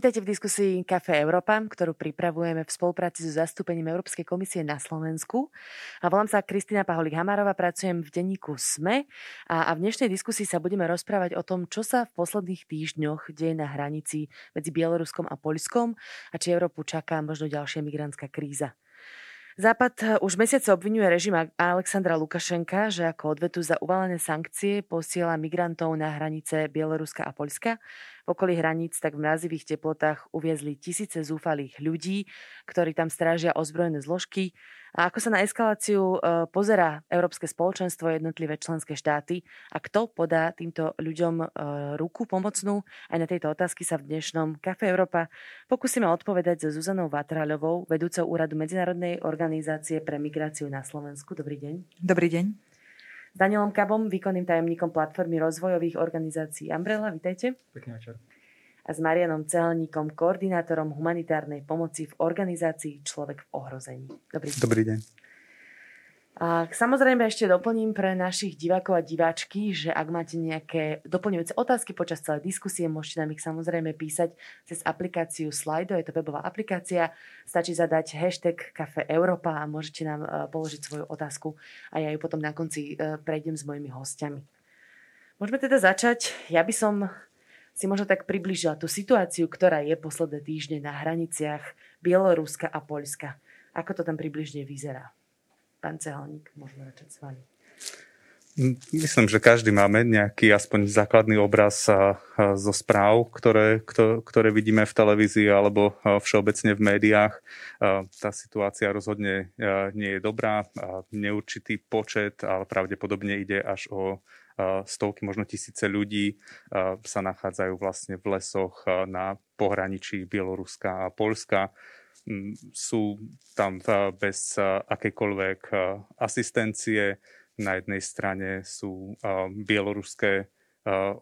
Vítajte v diskusii Kafe Európa, ktorú pripravujeme v spolupráci so zastúpením Európskej komisie na Slovensku. A volám sa Kristina Paholik-Hamárová, pracujem v denníku SME a, a v dnešnej diskusii sa budeme rozprávať o tom, čo sa v posledných týždňoch deje na hranici medzi Bieloruskom a Poľskom a či Európu čaká možno ďalšia migrantská kríza. Západ eh, už mesiace obvinuje režim Alexandra Lukašenka, že ako odvetu za uvalené sankcie posiela migrantov na hranice Bieloruska a Poľska v okolí hraníc tak v mrazivých teplotách uviezli tisíce zúfalých ľudí, ktorí tam strážia ozbrojené zložky. A ako sa na eskaláciu e, pozera Európske spoločenstvo, jednotlivé členské štáty a kto podá týmto ľuďom e, ruku pomocnú? Aj na tejto otázky sa v dnešnom Kafe Európa pokúsime odpovedať so Zuzanou Vatraľovou, vedúcou úradu Medzinárodnej organizácie pre migráciu na Slovensku. Dobrý deň. Dobrý deň s Danielom Kabom, výkonným tajomníkom platformy rozvojových organizácií Umbrella. Vítajte. Pekný večer. A s Marianom Celníkom, koordinátorom humanitárnej pomoci v organizácii Človek v ohrození. Dobrý deň. Dobrý deň. A samozrejme ešte doplním pre našich divákov a diváčky, že ak máte nejaké doplňujúce otázky počas celej diskusie, môžete nám ich samozrejme písať cez aplikáciu Slido, je to webová aplikácia. Stačí zadať hashtag Kafe Európa a môžete nám e, položiť svoju otázku a ja ju potom na konci e, prejdem s mojimi hostiami. Môžeme teda začať. Ja by som si možno tak približila tú situáciu, ktorá je posledné týždne na hraniciach Bieloruska a Poľska. Ako to tam približne vyzerá? Pán Ceholník, môžeme začať s vami. Myslím, že každý máme nejaký aspoň základný obraz zo správ, ktoré, ktoré vidíme v televízii alebo všeobecne v médiách. Tá situácia rozhodne nie je dobrá. Neurčitý počet, ale pravdepodobne ide až o stovky, možno tisíce ľudí sa nachádzajú vlastne v lesoch na pohraničí Bieloruska a Polska sú tam bez akékoľvek asistencie. Na jednej strane sú bieloruské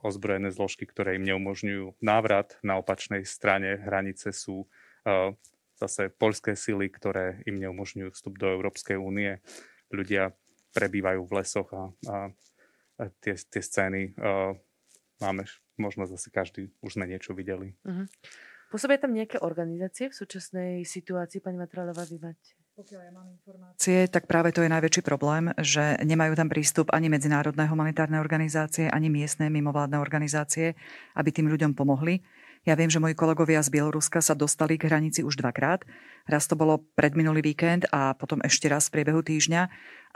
ozbrojené zložky, ktoré im neumožňujú návrat. Na opačnej strane hranice sú zase poľské sily, ktoré im neumožňujú vstup do Európskej únie. Ľudia prebývajú v lesoch a, a, tie, tie scény máme možno zase každý, už sme niečo videli. Uh-huh. Pôsobia tam nejaké organizácie v súčasnej situácii, pani Matralová, vy máte? Pokiaľ ja mám informácie, tak práve to je najväčší problém, že nemajú tam prístup ani medzinárodné humanitárne organizácie, ani miestne mimovládne organizácie, aby tým ľuďom pomohli. Ja viem, že moji kolegovia z Bieloruska sa dostali k hranici už dvakrát. Raz to bolo predminulý víkend a potom ešte raz v priebehu týždňa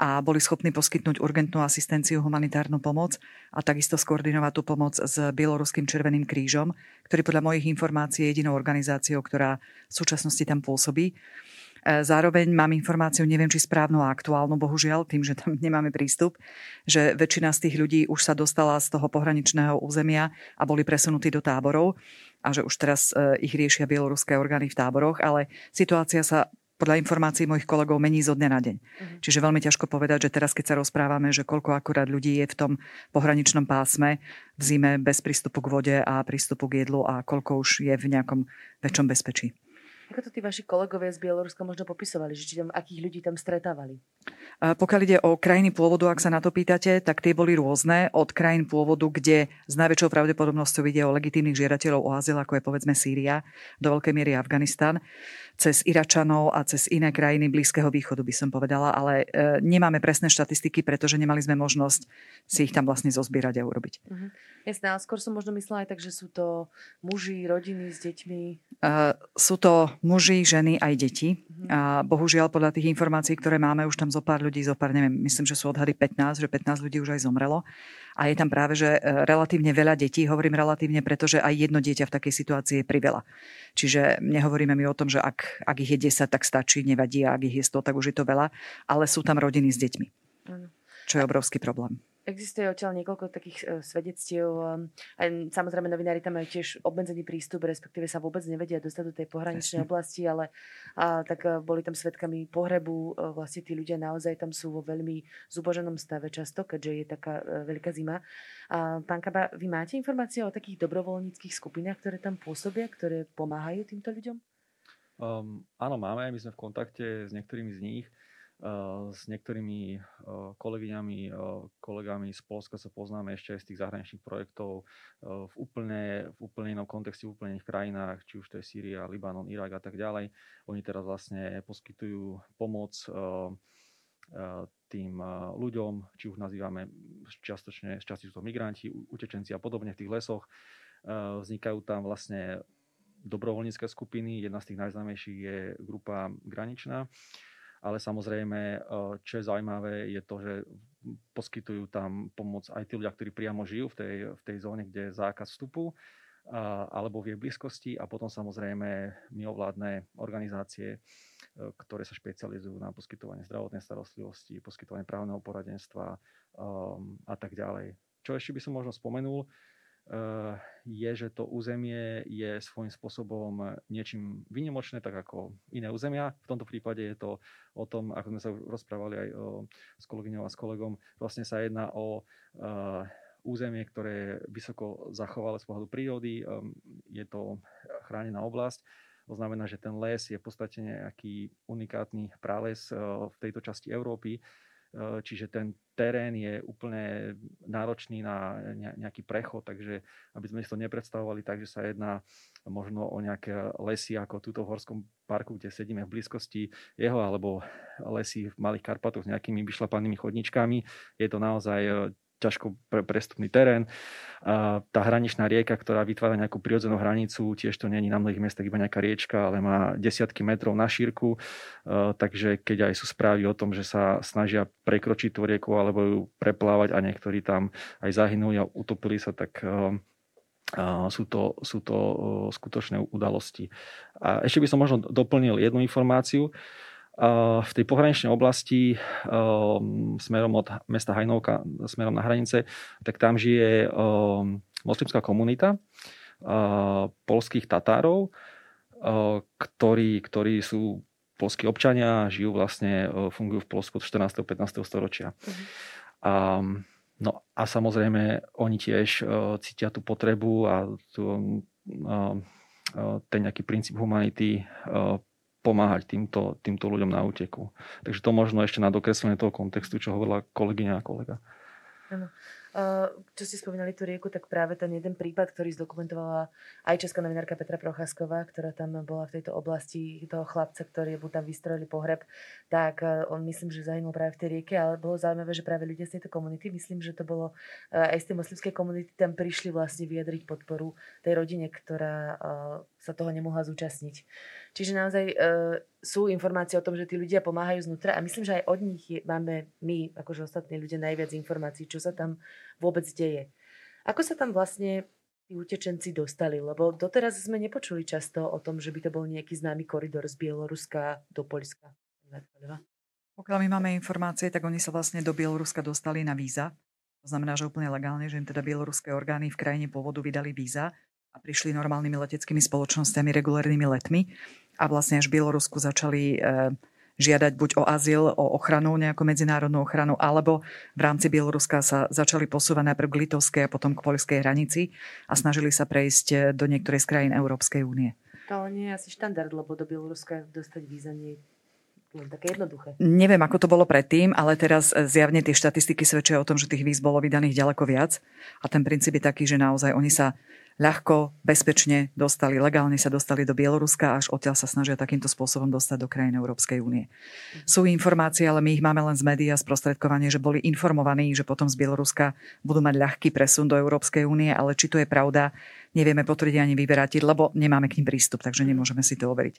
a boli schopní poskytnúť urgentnú asistenciu, humanitárnu pomoc a takisto skoordinovať tú pomoc s Bieloruským Červeným krížom, ktorý podľa mojich informácií je jedinou organizáciou, ktorá v súčasnosti tam pôsobí. E, zároveň mám informáciu, neviem či správnu a aktuálnu, bohužiaľ, tým, že tam nemáme prístup, že väčšina z tých ľudí už sa dostala z toho pohraničného územia a boli presunutí do táborov a že už teraz e, ich riešia bieloruské orgány v táboroch, ale situácia sa podľa informácií mojich kolegov mení zo dňa na deň. Uh-huh. Čiže veľmi ťažko povedať, že teraz, keď sa rozprávame, že koľko akurát ľudí je v tom pohraničnom pásme v zime bez prístupu k vode a prístupu k jedlu a koľko už je v nejakom väčšom bezpečí. Ako to tí vaši kolegovia z Bieloruska možno popisovali, že či tam, akých ľudí tam stretávali? Pokiaľ ide o krajiny pôvodu, ak sa na to pýtate, tak tie boli rôzne. Od krajín pôvodu, kde s najväčšou pravdepodobnosťou ide o legitímnych žiadateľov o azyl, ako je povedzme Sýria, do veľkej miery Afganistan, cez Iračanov a cez iné krajiny Blízkeho východu by som povedala, ale e, nemáme presné štatistiky, pretože nemali sme možnosť si ich tam vlastne zozbierať a urobiť. Uh-huh. Jasné, ale skôr som možno myslela aj tak, že sú to muži, rodiny s deťmi. Uh, sú to muži, ženy aj deti. Uh-huh. A bohužiaľ podľa tých informácií, ktoré máme, už tam zo pár ľudí, zo pár, neviem, myslím, že sú odhady 15, že 15 ľudí už aj zomrelo. A je tam práve, že e, relatívne veľa detí, hovorím relatívne, pretože aj jedno dieťa v takej situácii je priveľa. Čiže nehovoríme mi o tom, že ak, ak ich je 10, tak stačí, nevadí, a ak ich je 100, tak už je to veľa, ale sú tam rodiny s deťmi. Čo je obrovský problém. Existuje odtiaľ niekoľko takých uh, svedectiev. Um, aj samozrejme novinári tam majú tiež obmedzený prístup, respektíve sa vôbec nevedia dostať do tej pohraničnej oblasti, ale uh, tak uh, boli tam svetkami pohrebu. Uh, vlastne tí ľudia naozaj tam sú vo veľmi zuboženom stave často, keďže je taká uh, veľká zima. Uh, pán Kaba, vy máte informácie o takých dobrovoľníckých skupinách, ktoré tam pôsobia, ktoré pomáhajú týmto ľuďom? Um, áno, máme. My sme v kontakte s niektorými z nich. S niektorými kolegyňami, kolegami z Polska sa poznáme ešte aj z tých zahraničných projektov v úplne, v úplne inom kontexte, v úplne iných krajinách, či už to je Sýria, Libanon, Irak a tak ďalej. Oni teraz vlastne poskytujú pomoc tým ľuďom, či už nazývame čiastočne, časti sú to migranti, utečenci a podobne v tých lesoch. Vznikajú tam vlastne dobrovoľnícke skupiny. Jedna z tých najznámejších je grupa Graničná ale samozrejme, eh, čo je zaujímavé, je to, že poskytujú tam pomoc aj tí ľudia, ktorí priamo žijú v tej, v tej zóne, kde je zákaz vstupu alebo v jej blízkosti a potom samozrejme mimovládne organizácie, eh, ktoré sa špecializujú na poskytovanie zdravotnej starostlivosti, poskytovanie právneho poradenstva um, a tak ďalej. Čo ešte by som možno spomenul, Eh, je, že to územie je svojím spôsobom niečím vynimočné, tak ako iné územia. V tomto prípade je to o tom, ako sme sa rozprávali aj s kolegyňou a s kolegom, vlastne sa jedná o uh, územie, ktoré je vysoko zachovalé z pohľadu prírody. Um, je to chránená oblasť. To znamená, že ten les je v podstate nejaký unikátny prales uh, v tejto časti Európy čiže ten terén je úplne náročný na nejaký prechod, takže aby sme si to nepredstavovali tak, že sa jedná možno o nejaké lesy ako túto v Horskom parku, kde sedíme v blízkosti jeho, alebo lesy v Malých Karpatoch s nejakými vyšlapanými chodničkami. Je to naozaj eh, ťažko pre, prestupný terén. A tá hraničná rieka, ktorá vytvára nejakú prirodzenú hranicu, tiež to není na mnohých miestach iba nejaká riečka, ale má desiatky metrov na šírku. A, takže keď aj sú správy o tom, že sa snažia prekročiť tú rieku alebo ju preplávať a niektorí tam aj zahynuli a utopili sa, tak a sú to, sú to skutočné udalosti. A ešte by som možno doplnil jednu informáciu v tej pohraničnej oblasti um, smerom od mesta Hajnovka, smerom na hranice, tak tam žije um, moslimská komunita polských Tatárov, ktorí, ktorí sú polskí občania, žijú vlastne, fungujú v Polsku od 14. 15. storočia. Uh-huh. Um, no a samozrejme oni tiež cítia tú potrebu a tú, ten nejaký princíp humanity pomáhať týmto, týmto ľuďom na úteku. Takže to možno ešte na dokreslenie toho kontextu, čo hovorila kolegyňa a kolega. Ano. Čo ste spomínali tú rieku, tak práve ten jeden prípad, ktorý zdokumentovala aj česká novinárka Petra Procházková, ktorá tam bola v tejto oblasti toho chlapca, ktorý mu tam vystrojili pohreb, tak e, on myslím, že zahynul práve v tej rieke, ale bolo zaujímavé, že práve ľudia z tejto komunity, myslím, že to bolo e, aj z tej moslimskej komunity, tam prišli vlastne vyjadriť podporu tej rodine, ktorá e, sa toho nemohla zúčastniť. Čiže naozaj e, sú informácie o tom, že tí ľudia pomáhajú znútra a myslím, že aj od nich je, máme my, akože ostatní ľudia, najviac informácií, čo sa tam vôbec deje. Ako sa tam vlastne tí utečenci dostali? Lebo doteraz sme nepočuli často o tom, že by to bol nejaký známy koridor z Bieloruska do Poľska. Pokiaľ my máme informácie, tak oni sa vlastne do Bieloruska dostali na víza. To znamená, že úplne legálne, že im teda bieloruské orgány v krajine pôvodu vydali víza a prišli normálnymi leteckými spoločnosťami, regulárnymi letmi a vlastne až v Bielorusku začali e, žiadať buď o azyl, o ochranu, nejakú medzinárodnú ochranu, alebo v rámci Bieloruska sa začali posúvať najprv k litovskej a potom k poľskej hranici a snažili sa prejsť e, do niektorej z krajín Európskej únie. To nie je asi štandard, lebo do Bieloruska dostať víza nie len také jednoduché. Neviem, ako to bolo predtým, ale teraz e, zjavne tie štatistiky svedčia o tom, že tých víz bolo vydaných ďaleko viac. A ten princíp je taký, že naozaj oni sa ľahko, bezpečne dostali, legálne sa dostali do Bieloruska, až odtiaľ sa snažia takýmto spôsobom dostať do krajín Európskej únie. Sú informácie, ale my ich máme len z médiá sprostredkovanie, že boli informovaní, že potom z Bieloruska budú mať ľahký presun do Európskej únie, ale či to je pravda, nevieme potvrdiť ani vyberať, lebo nemáme k ním prístup, takže nemôžeme si to overiť.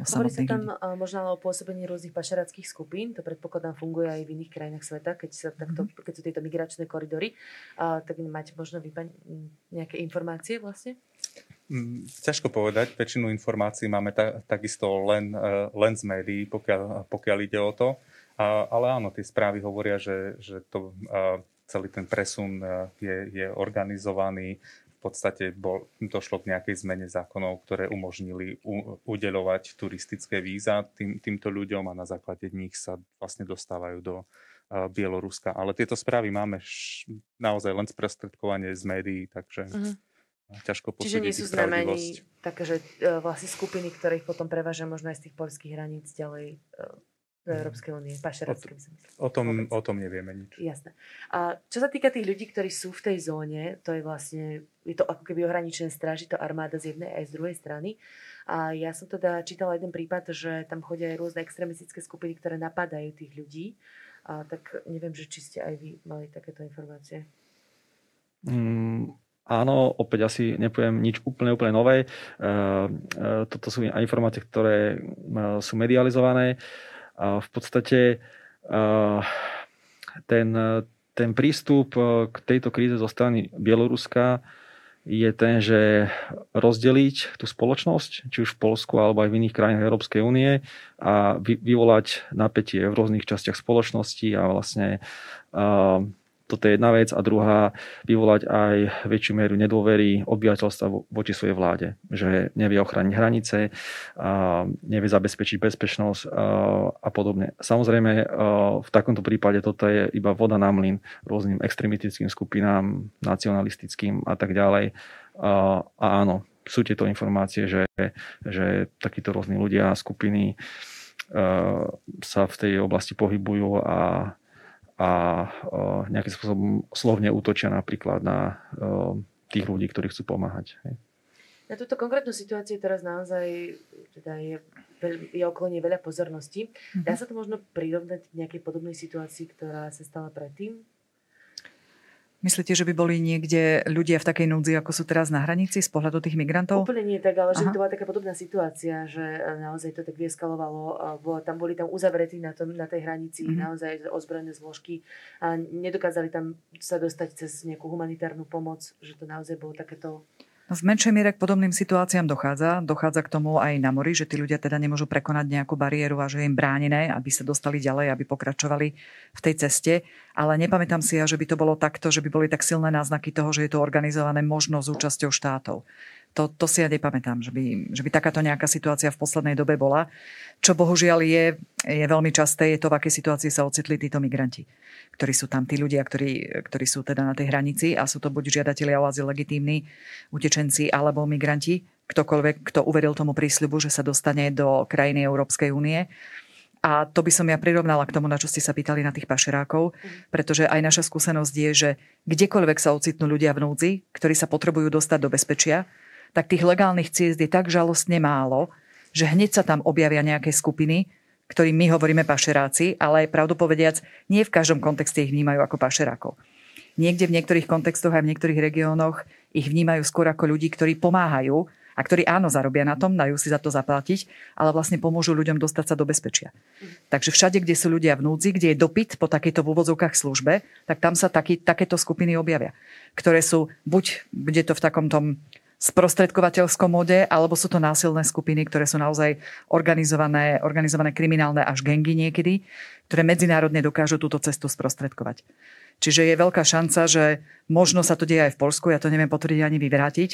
Hovorí sa tam ľudí. možno o pôsobení rôznych pašeráckých skupín, to predpokladám funguje aj v iných krajinách sveta, keď, sa takto, mm-hmm. keď sú tieto migračné koridory, a, tak máte možno vypa- nejaké informácie vlastne? Mm, ťažko povedať, väčšinu informácií máme ta, takisto len, e, len z médií, pokiaľ, pokiaľ ide o to. A, ale áno, tie správy hovoria, že, že to, a, celý ten presun e, je, je organizovaný podstate bol, došlo k nejakej zmene zákonov, ktoré umožnili u, udeľovať turistické víza tým, týmto ľuďom a na základe nich sa vlastne dostávajú do uh, Bieloruska. Ale tieto správy máme š, naozaj len sprostredkovanie z médií, takže uh-huh. ťažko posúdiť Čiže nie sú známe ani také, že uh, vlastne skupiny, ktoré ich potom prevážia možno aj z tých poľských hraníc ďalej uh, do Európskej únie, pašerácké o, o, tom, o tom nevieme nič. Jasné. A čo sa týka tých ľudí, ktorí sú v tej zóne, to je vlastne, je to ako keby ohraničené stráži, to armáda z jednej aj z druhej strany. A ja som teda čítala jeden prípad, že tam chodia aj rôzne extremistické skupiny, ktoré napadajú tých ľudí. A tak neviem, že či ste aj vy mali takéto informácie. Mm, Áno, opäť asi nepoviem nič úplne, úplne nové. E, e, toto sú informácie, ktoré e, sú medializované. V podstate ten, ten prístup k tejto kríze zo strany Bieloruska je ten, že rozdeliť tú spoločnosť, či už v Polsku alebo aj v iných krajinách Európskej únie a vyvolať napätie v rôznych častiach spoločnosti a vlastne toto je jedna vec. A druhá, vyvolať aj väčšiu mieru nedôvery obyvateľstva voči svojej vláde. Že nevie ochrániť hranice, a nevie zabezpečiť bezpečnosť a podobne. Samozrejme, v takomto prípade toto je iba voda na mlyn rôznym extremistickým skupinám, nacionalistickým a tak ďalej. A áno, sú tieto informácie, že, že takíto rôzni ľudia, skupiny sa v tej oblasti pohybujú a a nejakým spôsobom slovne útočia napríklad na tých ľudí, ktorí chcú pomáhať. Na túto konkrétnu situáciu teraz naozaj teda je, je okolo nej veľa pozornosti. Dá mhm. sa to možno prirovnať k nejakej podobnej situácii, ktorá sa stala predtým? Myslíte, že by boli niekde ľudia v takej núdzi, ako sú teraz na hranici z pohľadu tých migrantov? Úplne nie tak, ale Aha. že by to bola taká podobná situácia, že e, naozaj to tak vieskalovalo. Tam boli tam uzavretí na, tom, na tej hranici mm-hmm. naozaj ozbrojené zložky a nedokázali tam sa dostať cez nejakú humanitárnu pomoc, že to naozaj bolo takéto v menšej miere k podobným situáciám dochádza. Dochádza k tomu aj na mori, že tí ľudia teda nemôžu prekonať nejakú bariéru a že im bránené, aby sa dostali ďalej, aby pokračovali v tej ceste. Ale nepamätám si ja, že by to bolo takto, že by boli tak silné náznaky toho, že je to organizované možno s účasťou štátov. To, to si ja nepamätám, že by, že by takáto nejaká situácia v poslednej dobe bola. Čo bohužiaľ je, je veľmi časté, je to, v akej situácii sa ocitli títo migranti, ktorí sú tam, tí ľudia, ktorí, ktorí sú teda na tej hranici a sú to buď žiadatelia o azyl legitímni, utečenci alebo migranti, ktokoľvek, kto uveril tomu prísľubu, že sa dostane do krajiny Európskej únie. A to by som ja prirovnala k tomu, na čo ste sa pýtali na tých pašerákov, pretože aj naša skúsenosť je, že kdekoľvek sa ocitnú ľudia v núdzi, ktorí sa potrebujú dostať do bezpečia, tak tých legálnych ciest je tak žalostne málo, že hneď sa tam objavia nejaké skupiny, ktorým my hovoríme pašeráci, ale pravdu povediac, nie v každom kontexte ich vnímajú ako pašerákov. Niekde v niektorých kontextoch aj v niektorých regiónoch ich vnímajú skôr ako ľudí, ktorí pomáhajú a ktorí áno zarobia na tom, dajú si za to zaplatiť, ale vlastne pomôžu ľuďom dostať sa do bezpečia. Takže všade, kde sú ľudia v núdzi, kde je dopyt po takejto v úvodzovkách službe, tak tam sa taký, takéto skupiny objavia, ktoré sú buď, bude to v takom tom sprostredkovateľskom mode, alebo sú to násilné skupiny, ktoré sú naozaj organizované, organizované kriminálne až gengy niekedy, ktoré medzinárodne dokážu túto cestu sprostredkovať. Čiže je veľká šanca, že možno sa to deje aj v Polsku, ja to neviem potvrdiť ani vyvrátiť,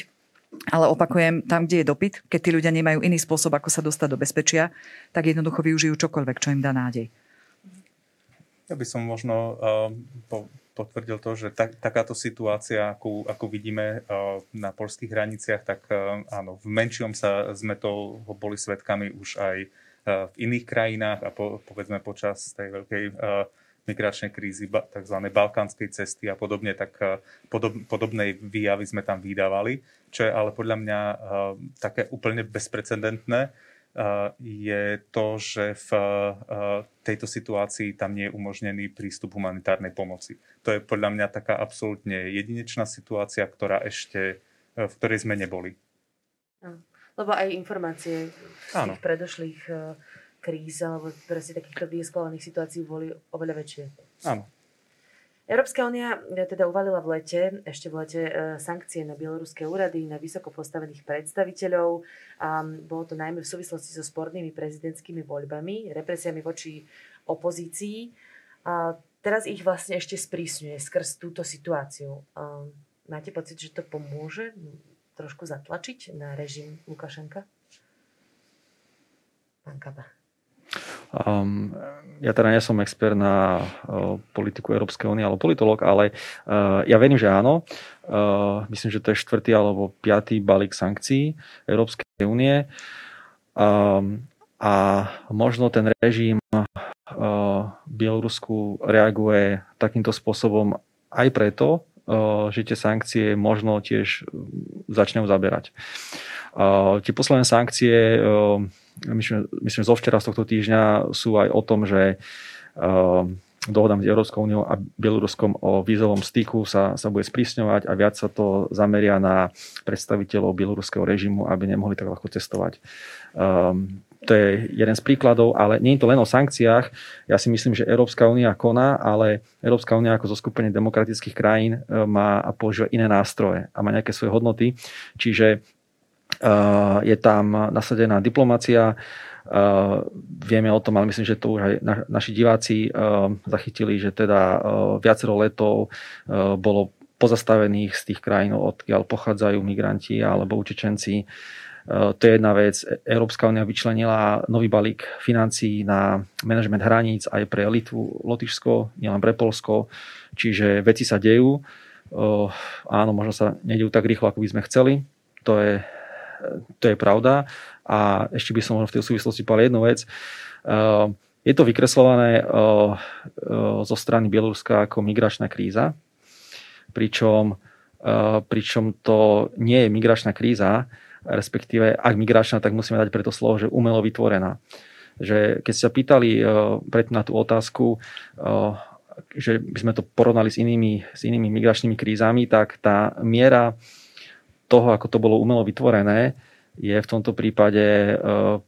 ale opakujem, tam, kde je dopyt, keď tí ľudia nemajú iný spôsob, ako sa dostať do bezpečia, tak jednoducho využijú čokoľvek, čo im dá nádej. Ja by som možno uh, potvrdil to, že tak, takáto situácia, ako, ako vidíme uh, na polských hraniciach, tak uh, áno, v menšom sa sme to boli svetkami už aj uh, v iných krajinách a po, povedzme počas tej veľkej migračnej krízy, tzv. balkánskej cesty a podobne, tak podob, podobnej výjavy sme tam vydávali, čo je ale podľa mňa také úplne bezprecedentné, je to, že v tejto situácii tam nie je umožnený prístup humanitárnej pomoci. To je podľa mňa taká absolútne jedinečná situácia, ktorá ešte, e, v ktorej sme neboli. Lebo aj informácie z tých predošlých e, kríz alebo presne takýchto vyeskalovaných situácií boli oveľa väčšie. Áno. Európska únia e, teda uvalila v lete, ešte v lete, e, sankcie na bieloruské úrady, na vysoko postavených predstaviteľov. A bolo to najmä v súvislosti so spornými prezidentskými voľbami, represiami voči opozícii. A teraz ich vlastne ešte sprísňuje skrz túto situáciu. A máte pocit, že to pomôže trošku zatlačiť na režim Lukašenka? Pán Kaba. Um, ja teda nie som expert na uh, politiku Európskej únie alebo politolog, ale uh, ja verím, že áno. Uh, myslím, že to je štvrtý alebo piatý balík sankcií Európskej únie. Um, a možno ten režim Bielorusku reaguje takýmto spôsobom aj preto, že tie sankcie možno tiež začnú zaberať. Tie posledné sankcie, myslím, myslím zo včera z tohto týždňa sú aj o tom, že dohoda medzi Európskou úniou a Bieloruskom o vízovom styku sa, sa bude sprísňovať a viac sa to zameria na predstaviteľov bieloruského režimu, aby nemohli tak ľahko cestovať. Um, to je jeden z príkladov, ale nie je to len o sankciách. Ja si myslím, že Európska únia koná, ale Európska únia ako zo skupenie demokratických krajín e, má a používa iné nástroje a má nejaké svoje hodnoty. Čiže uh, je tam nasadená diplomácia, Uh, vieme o tom, ale myslím, že to už aj na, naši diváci uh, zachytili, že teda uh, viacero letov bolo pozastavených z tých krajín, odkiaľ pochádzajú migranti alebo utečenci. To je jedna vec. Európska únia vyčlenila nový balík financií na manažment hraníc aj pre Litvu, Lotyšsko, nielen pre Polsko. Čiže veci sa dejú. Áno, možno sa nedejú tak rýchlo, ako by sme chceli. To je, to je pravda a ešte by som v tej súvislosti povedal jednu vec. Ehm, je to vykreslované ehm, ehm, zo strany Bieloruska ako migračná kríza, pričom, pričom to nie je migračná kríza, respektíve ak migračná, tak musíme dať preto slovo, že umelo vytvorená. Že keď sa pýtali predtým na tú otázku, že by sme to porovnali s inými, s inými migračnými krízami, tak tá miera toho, ako to bolo umelo vytvorené, je v tomto prípade uh,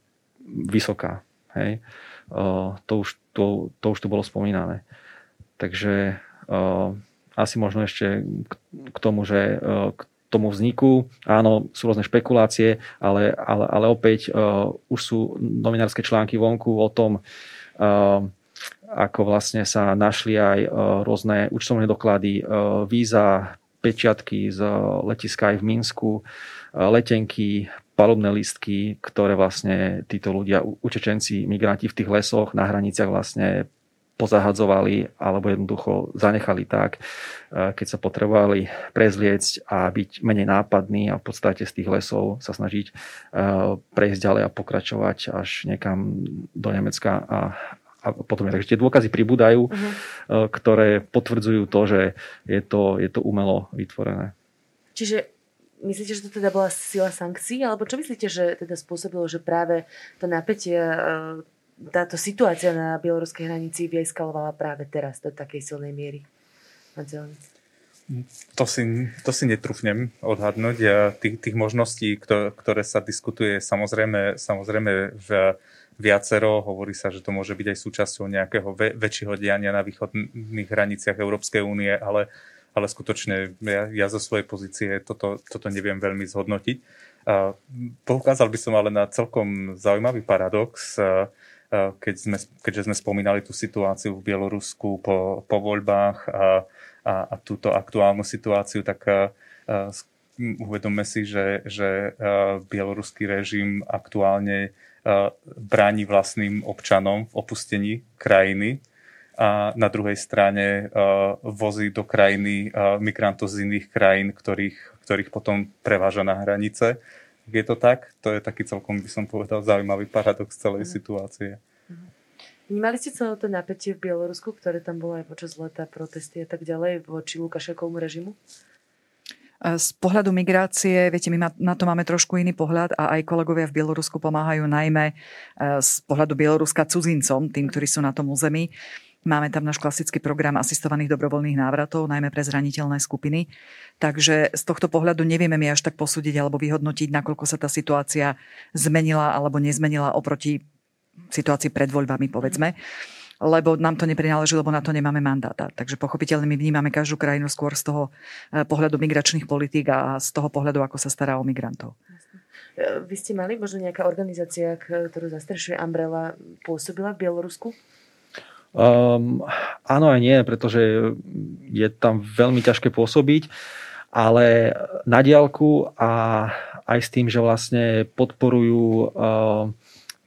vysoká. Hej? Uh, to, už, to, to už tu bolo spomínané. Takže uh, asi možno ešte k, tomu, že k tomu vzniku, áno, sú rôzne špekulácie, ale, ale, ale opäť uh, už sú novinárske články vonku o tom, uh, ako vlastne sa našli aj rôzne účtovné doklady, uh, víza, pečiatky z letiska aj v Minsku, letenky, palubné listky, ktoré vlastne títo ľudia, utečenci, migranti v tých lesoch na hraniciach vlastne pozahadzovali alebo jednoducho zanechali tak, e, keď sa potrebovali prezliecť a byť menej nápadný a v podstate z tých lesov sa snažiť e, prejsť ďalej a pokračovať až niekam do Nemecka a, a potom. Takže tie dôkazy pribúdajú, uh-huh. ktoré potvrdzujú to, že je to, je to umelo vytvorené. Čiže Myslíte, že to teda bola sila sankcií? Alebo čo myslíte, že teda spôsobilo, že práve to napätie, e, táto situácia na bieloruskej hranici vyeskalovala práve teraz do takej silnej miery? To si, to si netrúfnem odhadnúť. Ja, tých, tých možností, ktoré sa diskutuje, samozrejme, samozrejme v viacero. Hovorí sa, že to môže byť aj súčasťou nejakého väčšieho diania na východných hraniciach Európskej únie, ale ale skutočne ja, ja zo svojej pozície toto, toto neviem veľmi zhodnotiť. A poukázal by som ale na celkom zaujímavý paradox, keď sme, keďže sme spomínali tú situáciu v Bielorusku po, po voľbách a, a, a túto aktuálnu situáciu, tak uvedomme si, že, že bieloruský režim aktuálne bráni vlastným občanom v opustení krajiny a na druhej strane uh, vozí do krajiny uh, migrantov z iných krajín, ktorých, ktorých potom preváža na hranice. Je to tak? To je taký celkom, by som povedal, zaujímavý paradox celej mm. situácie. Mhm. Vnímali ste celé to napätie v Bielorusku, ktoré tam bolo aj počas leta, protesty a tak ďalej voči Lukašekovmu režimu? Z pohľadu migrácie, viete, my na to máme trošku iný pohľad a aj kolegovia v Bielorusku pomáhajú najmä z pohľadu Bieloruska cudzincom, tým, ktorí sú na tom území. Máme tam náš klasický program asistovaných dobrovoľných návratov, najmä pre zraniteľné skupiny. Takže z tohto pohľadu nevieme mi až tak posúdiť alebo vyhodnotiť, nakoľko sa tá situácia zmenila alebo nezmenila oproti situácii pred voľbami, povedzme lebo nám to neprináleží, lebo na to nemáme mandáta. Takže pochopiteľne my vnímame každú krajinu skôr z toho eh, pohľadu migračných politík a z toho pohľadu, ako sa stará o migrantov. Eh, vy ste mali možno nejaká organizácia, ktorú zastrešuje Umbrella, pôsobila v Bielorusku? Um, áno aj nie, pretože je tam veľmi ťažké pôsobiť, ale na diálku a aj s tým, že vlastne podporujú, uh,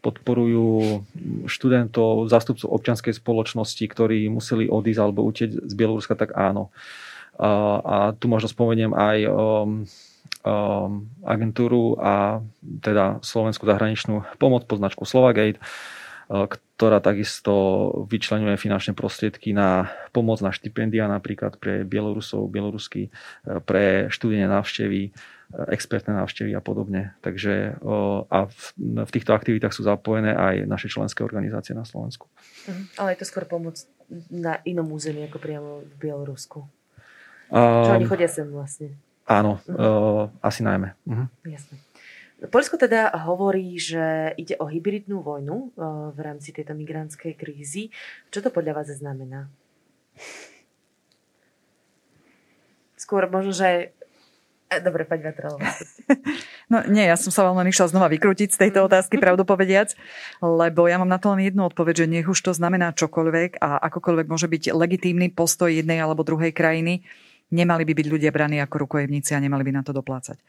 podporujú študentov, zástupcov občianskej spoločnosti, ktorí museli odísť alebo utieť z Bieloruska, tak áno. Uh, a tu možno spomeniem aj um, um, agentúru a teda Slovenskú zahraničnú pomoc pod značku Slovagate, ktorá takisto vyčlenuje finančné prostriedky na pomoc na štipendia napríklad pre Bielorusov, Bielorusky, pre študijné návštevy, expertné návštevy a podobne. Takže a v, v týchto aktivitách sú zapojené aj naše členské organizácie na Slovensku. Mhm. Ale je to skôr pomoc na inom území ako priamo v Bielorusku. Um, Čo oni chodia sem vlastne. Áno, uh-huh. uh, asi najmä. Uh-huh. Jasne. Polsko teda hovorí, že ide o hybridnú vojnu v rámci tejto migrantskej krízy. Čo to podľa vás znamená? Skôr možno, že... E, dobre, paď Vatralova. No nie, ja som sa vám len išla znova vykrútiť z tejto otázky, pravdu lebo ja mám na to len jednu odpoveď, že nech už to znamená čokoľvek a akokoľvek môže byť legitímny postoj jednej alebo druhej krajiny, Nemali by byť ľudia braní ako rukojemníci a nemali by na to doplácať.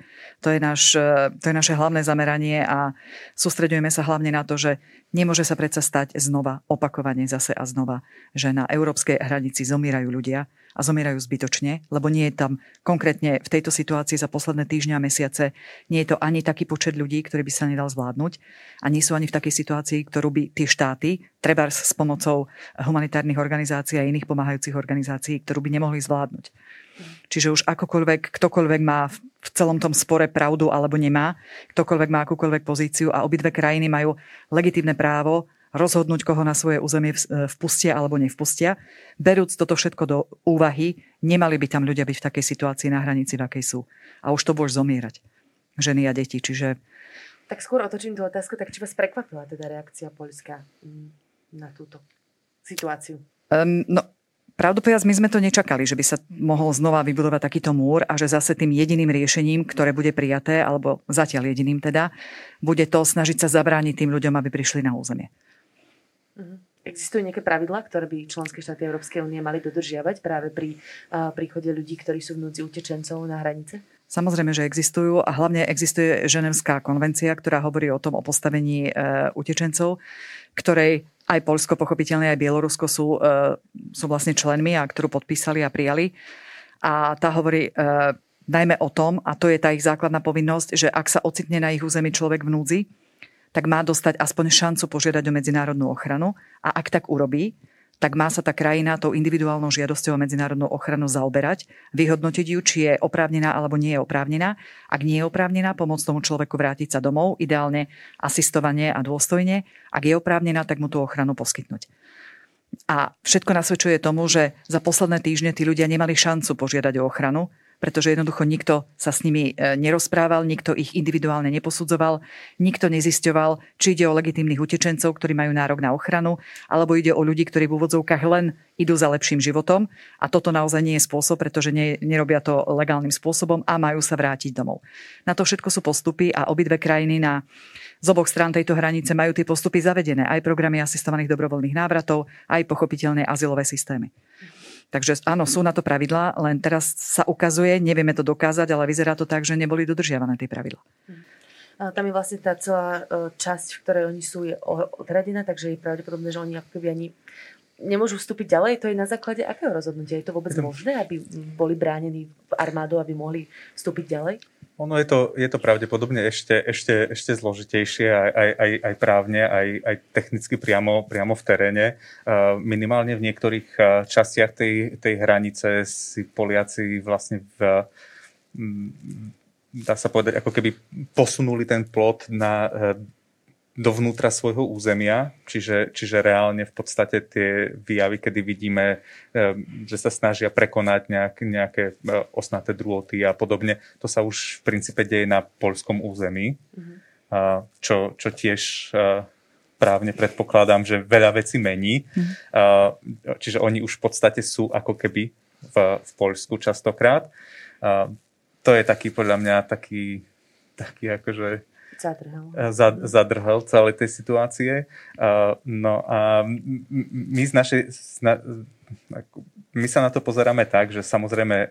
To je, náš, e, to je naše hlavné zameranie a sústredujeme sa hlavne na to, že nemôže sa predsa stať znova, opakovane zase a znova, že na európskej hranici zomierajú ľudia a zomierajú zbytočne, lebo nie je tam konkrétne v tejto situácii za posledné týždňa a mesiace, nie je to ani taký počet ľudí, ktorý by sa nedal zvládnuť a nie sú ani v takej situácii, ktorú by tie štáty, treba s pomocou humanitárnych organizácií a iných pomáhajúcich organizácií, ktorú by nemohli zvládnuť. Čiže už akokoľvek, ktokoľvek má v celom tom spore pravdu alebo nemá, ktokoľvek má akúkoľvek pozíciu a obidve krajiny majú legitívne právo rozhodnúť, koho na svoje územie e, vpustia alebo nevpustia. Berúc toto všetko do úvahy, nemali by tam ľudia byť v takej situácii na hranici, v akej sú. A už to môže zomierať. Ženy a deti. Čiže... Tak skôr otočím tú otázku, tak či vás prekvapila teda reakcia Polska mm, na túto situáciu? Um, no, Pravdu povedať, my sme to nečakali, že by sa mohol znova vybudovať takýto múr a že zase tým jediným riešením, ktoré bude prijaté, alebo zatiaľ jediným teda, bude to snažiť sa zabrániť tým ľuďom, aby prišli na územie. Existujú nejaké pravidlá, ktoré by členské štáty Európskej únie mali dodržiavať práve pri príchode ľudí, ktorí sú v núdzi utečencov na hranice? Samozrejme, že existujú a hlavne existuje Ženevská konvencia, ktorá hovorí o tom o postavení e, utečencov, ktorej aj Polsko, pochopiteľne aj Bielorusko sú, e, sú vlastne členmi a ktorú podpísali a prijali. A tá hovorí e, najmä o tom, a to je tá ich základná povinnosť, že ak sa ocitne na ich území človek v núdzi, tak má dostať aspoň šancu požiadať o medzinárodnú ochranu a ak tak urobí, tak má sa tá krajina tou individuálnou žiadosťou o medzinárodnú ochranu zaoberať, vyhodnotiť ju, či je oprávnená alebo nie je oprávnená. Ak nie je oprávnená, pomôcť tomu človeku vrátiť sa domov, ideálne asistovanie a dôstojne. Ak je oprávnená, tak mu tú ochranu poskytnúť. A všetko nasvedčuje tomu, že za posledné týždne tí ľudia nemali šancu požiadať o ochranu, pretože jednoducho nikto sa s nimi e, nerozprával, nikto ich individuálne neposudzoval, nikto nezisťoval, či ide o legitímnych utečencov, ktorí majú nárok na ochranu, alebo ide o ľudí, ktorí v úvodzovkách len idú za lepším životom. A toto naozaj nie je spôsob, pretože ne, nerobia to legálnym spôsobom a majú sa vrátiť domov. Na to všetko sú postupy a obidve krajiny na z oboch strán tejto hranice majú tie postupy zavedené. Aj programy asistovaných dobrovoľných návratov, aj pochopiteľné azylové systémy. Takže áno, sú na to pravidlá, len teraz sa ukazuje, nevieme to dokázať, ale vyzerá to tak, že neboli dodržiavané tie pravidlá. A tam je vlastne tá celá e, časť, v ktorej oni sú, je odradená, takže je pravdepodobné, že oni ako keby ani nemôžu vstúpiť ďalej. To je na základe akého rozhodnutia? Je to vôbec možné, aby boli bránení armádou, aby mohli vstúpiť ďalej? Ono je to, je to pravdepodobne ešte, ešte, ešte zložitejšie aj, aj, aj, aj právne, aj, aj technicky priamo, priamo v teréne. Minimálne v niektorých častiach tej, tej hranice si Poliaci vlastne v, dá sa povedať, ako keby posunuli ten plot na dovnútra svojho územia, čiže, čiže reálne v podstate tie výjavy, kedy vidíme, eh, že sa snažia prekonať nejak, nejaké eh, osnaté drôty a podobne, to sa už v princípe deje na polskom území, mm-hmm. čo, čo tiež eh, právne predpokladám, že veľa vecí mení. Mm-hmm. Čiže oni už v podstate sú ako keby v, v Polsku častokrát. To je taký podľa mňa taký, taký akože zadrhel. zadrhel celej tej situácie. No a my z našej, my sa na to pozeráme tak, že samozrejme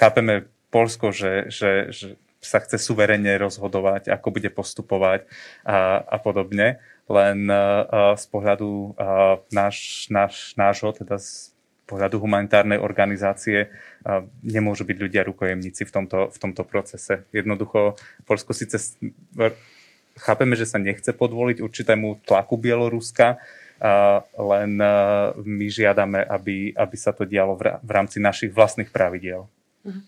chápeme Polsko, že, že, že sa chce suverene rozhodovať, ako bude postupovať a, a podobne. Len a, z pohľadu a, náš, náš, nášho, teda z pohľadu humanitárnej organizácie nemôžu byť ľudia rukojemníci v tomto, v tomto procese. Jednoducho Polsko síce chápeme, že sa nechce podvoliť určitému tlaku Bieloruska, len my žiadame, aby, aby sa to dialo v rámci našich vlastných pravidiel. Uh-huh.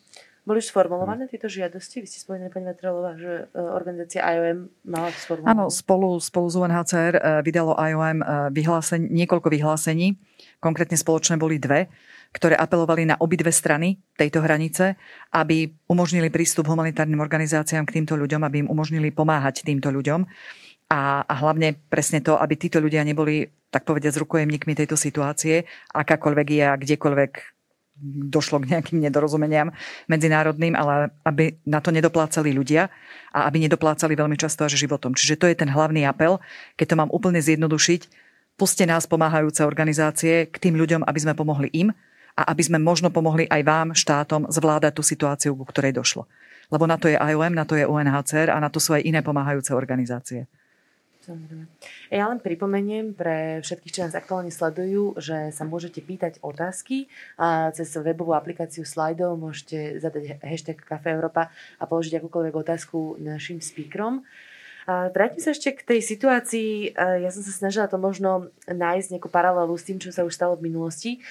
Boli už sformulované tieto žiadosti? Vy ste spomínali, pani Vetrolová, že e, organizácia IOM mala sformulované. Áno, spolu, spolu s UNHCR e, vydalo IOM e, vyhlásení, niekoľko vyhlásení. Konkrétne spoločné boli dve, ktoré apelovali na obidve strany tejto hranice, aby umožnili prístup humanitárnym organizáciám k týmto ľuďom, aby im umožnili pomáhať týmto ľuďom. A, a hlavne presne to, aby títo ľudia neboli, tak povediať, rukojemníkmi tejto situácie, akákoľvek je a kdekoľvek došlo k nejakým nedorozumeniam medzinárodným, ale aby na to nedoplácali ľudia a aby nedoplácali veľmi často až životom. Čiže to je ten hlavný apel, keď to mám úplne zjednodušiť, puste nás pomáhajúce organizácie k tým ľuďom, aby sme pomohli im a aby sme možno pomohli aj vám, štátom, zvládať tú situáciu, ku ktorej došlo. Lebo na to je IOM, na to je UNHCR a na to sú aj iné pomáhajúce organizácie. Ja len pripomeniem pre všetkých, čo nás aktuálne sledujú, že sa môžete pýtať otázky a cez webovú aplikáciu slajdov môžete zadať hashtag Kafe Európa a položiť akúkoľvek otázku našim speakerom. Vrátim sa ešte k tej situácii. Ja som sa snažila to možno nájsť nejakú paralelu s tým, čo sa už stalo v minulosti.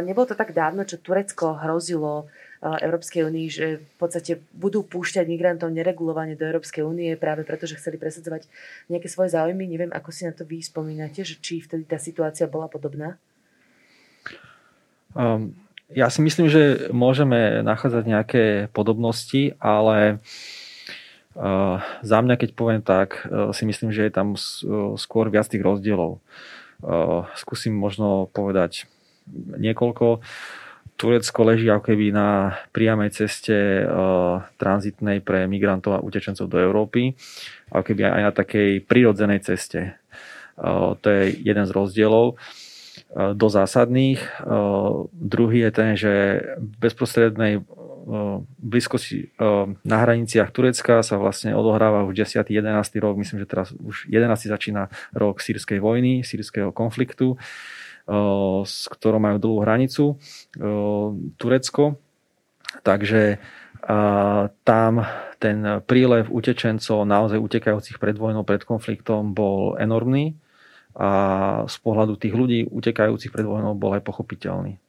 Nebolo to tak dávno, čo Turecko hrozilo Európskej únii, že v podstate budú púšťať migrantov neregulovane do Európskej únie práve preto, že chceli presadzovať nejaké svoje záujmy. Neviem, ako si na to vy spomínate, že či vtedy tá situácia bola podobná? Um, ja si myslím, že môžeme nachádzať nejaké podobnosti, ale uh, za mňa, keď poviem tak, uh, si myslím, že je tam uh, skôr viac tých rozdielov. Uh, skúsim možno povedať niekoľko. Uh, Turecko leží ako keby na priamej ceste uh, tranzitnej pre migrantov a utečencov do Európy, ako keby aj na takej prirodzenej ceste. Uh, to je jeden z rozdielov uh, do zásadných. Uh, druhý je ten, že v bezprostrednej uh, blízkosti uh, na hraniciach Turecka sa vlastne odohráva už 10. 11. rok, myslím, že teraz už 11. začína rok sírskej vojny, sírskeho konfliktu. Uh, s ktorou majú dlhú hranicu, Turecko. Takže tam ten prílev utečencov, naozaj utekajúcich pred vojnou, pred konfliktom bol enormný a z pohľadu tých ľudí utekajúcich pred vojnou bol aj pochopiteľný.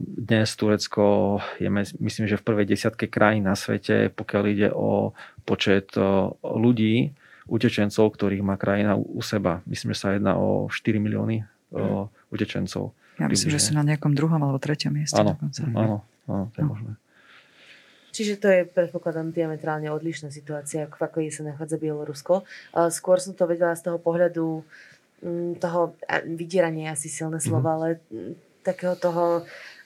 Dnes Turecko je, myslím, že v prvej desiatke krajín na svete, pokiaľ ide o počet ľudí, utečencov, ktorých má krajina u seba. Myslím, že sa jedná o 4 milióny mm. utečencov. Ja myslím, že sú na nejakom druhom alebo treťom mieste. Áno, áno, áno, to je no. možné. Čiže to je, predpokladám, diametrálne odlišná situácia, ako je sa nachádza Bielorusko. Skôr som to vedela z toho pohľadu mm, toho vydierania asi silné mhm. slova, mm-hmm. ale mm, takého toho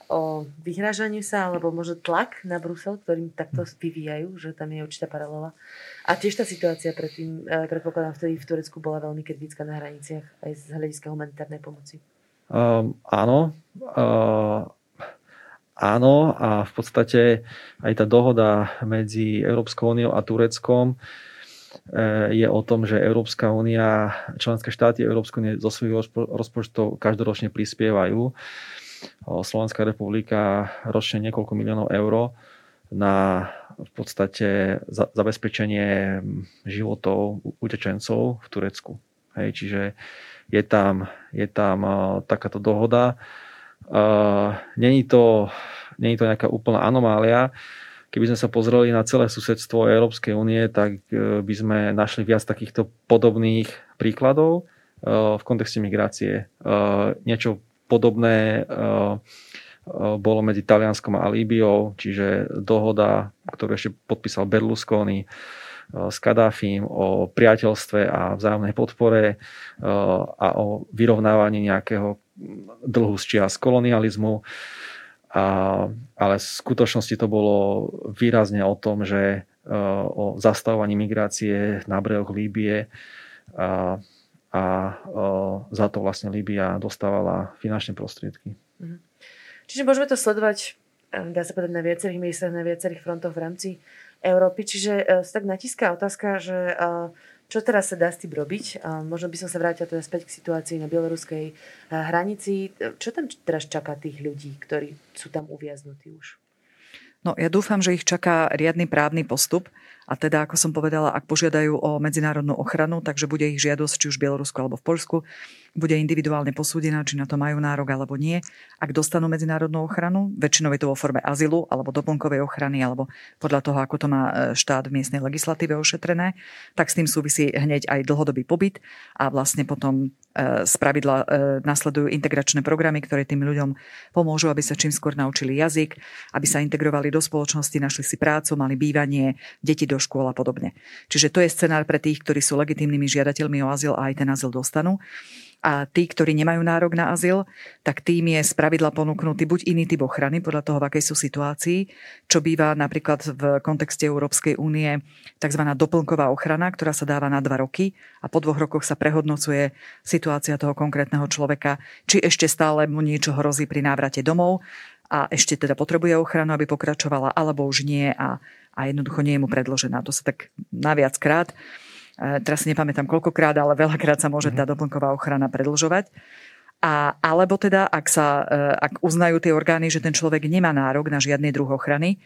o vyhrážaniu sa, alebo možno tlak na Brusel, ktorým takto vyvíjajú, že tam je určitá paralela. A tiež tá situácia predtým, e, predpokladám, vtedy v Turecku bola veľmi kritická na hraniciach aj z hľadiska humanitárnej pomoci. Um, áno. Uh, áno a v podstate aj tá dohoda medzi Európskou úniou a Tureckom e, je o tom, že Európska únia, členské štáty Európskej únie zo svojich rozpočtov každoročne prispievajú. Slovenská republika ročne niekoľko miliónov eur na v podstate za, zabezpečenie životov utečencov v Turecku. Hej, čiže je tam, je tam takáto dohoda. Uh, není, to, není to nejaká úplná anomália. Keby sme sa pozreli na celé susedstvo Európskej únie, tak uh, by sme našli viac takýchto podobných príkladov uh, v kontexte migrácie. Uh, niečo podobné bolo medzi Talianskom a Líbiou, čiže dohoda, ktorú ešte podpísal Berlusconi s Kadáfim o priateľstve a vzájomnej podpore a o vyrovnávaní nejakého dlhu z čias kolonializmu. A, ale v skutočnosti to bolo výrazne o tom, že o zastavovaní migrácie na brehoch Líbie a, a za to vlastne Líbia dostávala finančné prostriedky. Mm-hmm. Čiže môžeme to sledovať, eh, dá sa povedať, na viacerých miestach, na viacerých frontoch v rámci Európy. Čiže sa tak natíska otázka, že čo teraz sa dá s tým robiť? Možno by som sa vrátila teda späť k situácii na bieloruskej hranici. Čo tam teraz čaká tých ľudí, ktorí sú tam uviaznutí už? No ja dúfam, že ich čaká riadny právny postup A teda, ako som povedala, ak požiadajú o medzinárodnú ochranu, takže bude ich žiadosť či už v Bielorusku alebo v Polsku, bude individuálne posúdená, či na to majú nárok alebo nie. Ak dostanú medzinárodnú ochranu, väčšinou je to vo forme azylu alebo doplnkovej ochrany, alebo podľa toho, ako to má e, štát v miestnej legislatíve ošetrené, tak s tým súvisí hneď aj dlhodobý pobyt a vlastne potom e, z pravidla e, nasledujú integračné programy, ktoré tým ľuďom pomôžu, aby sa čím skôr naučili jazyk, aby sa integrovali do spoločnosti, našli si prácu, mali bývanie, deti do škôl a podobne. Čiže to je scenár pre tých, ktorí sú legitímnymi žiadateľmi o azyl a aj ten azyl dostanú a tí, ktorí nemajú nárok na azyl, tak tým je spravidla ponúknutý buď iný typ ochrany podľa toho, v akej sú situácii, čo býva napríklad v kontexte Európskej únie tzv. doplnková ochrana, ktorá sa dáva na dva roky a po dvoch rokoch sa prehodnocuje situácia toho konkrétneho človeka, či ešte stále mu niečo hrozí pri návrate domov a ešte teda potrebuje ochranu, aby pokračovala, alebo už nie a, a jednoducho nie je mu predložená. To sa tak naviac krát teraz si nepamätám koľkokrát, ale veľakrát sa môže mhm. tá doplnková ochrana predlžovať. A, alebo teda, ak, sa, e, ak uznajú tie orgány, že ten človek nemá nárok na žiadny druh ochrany,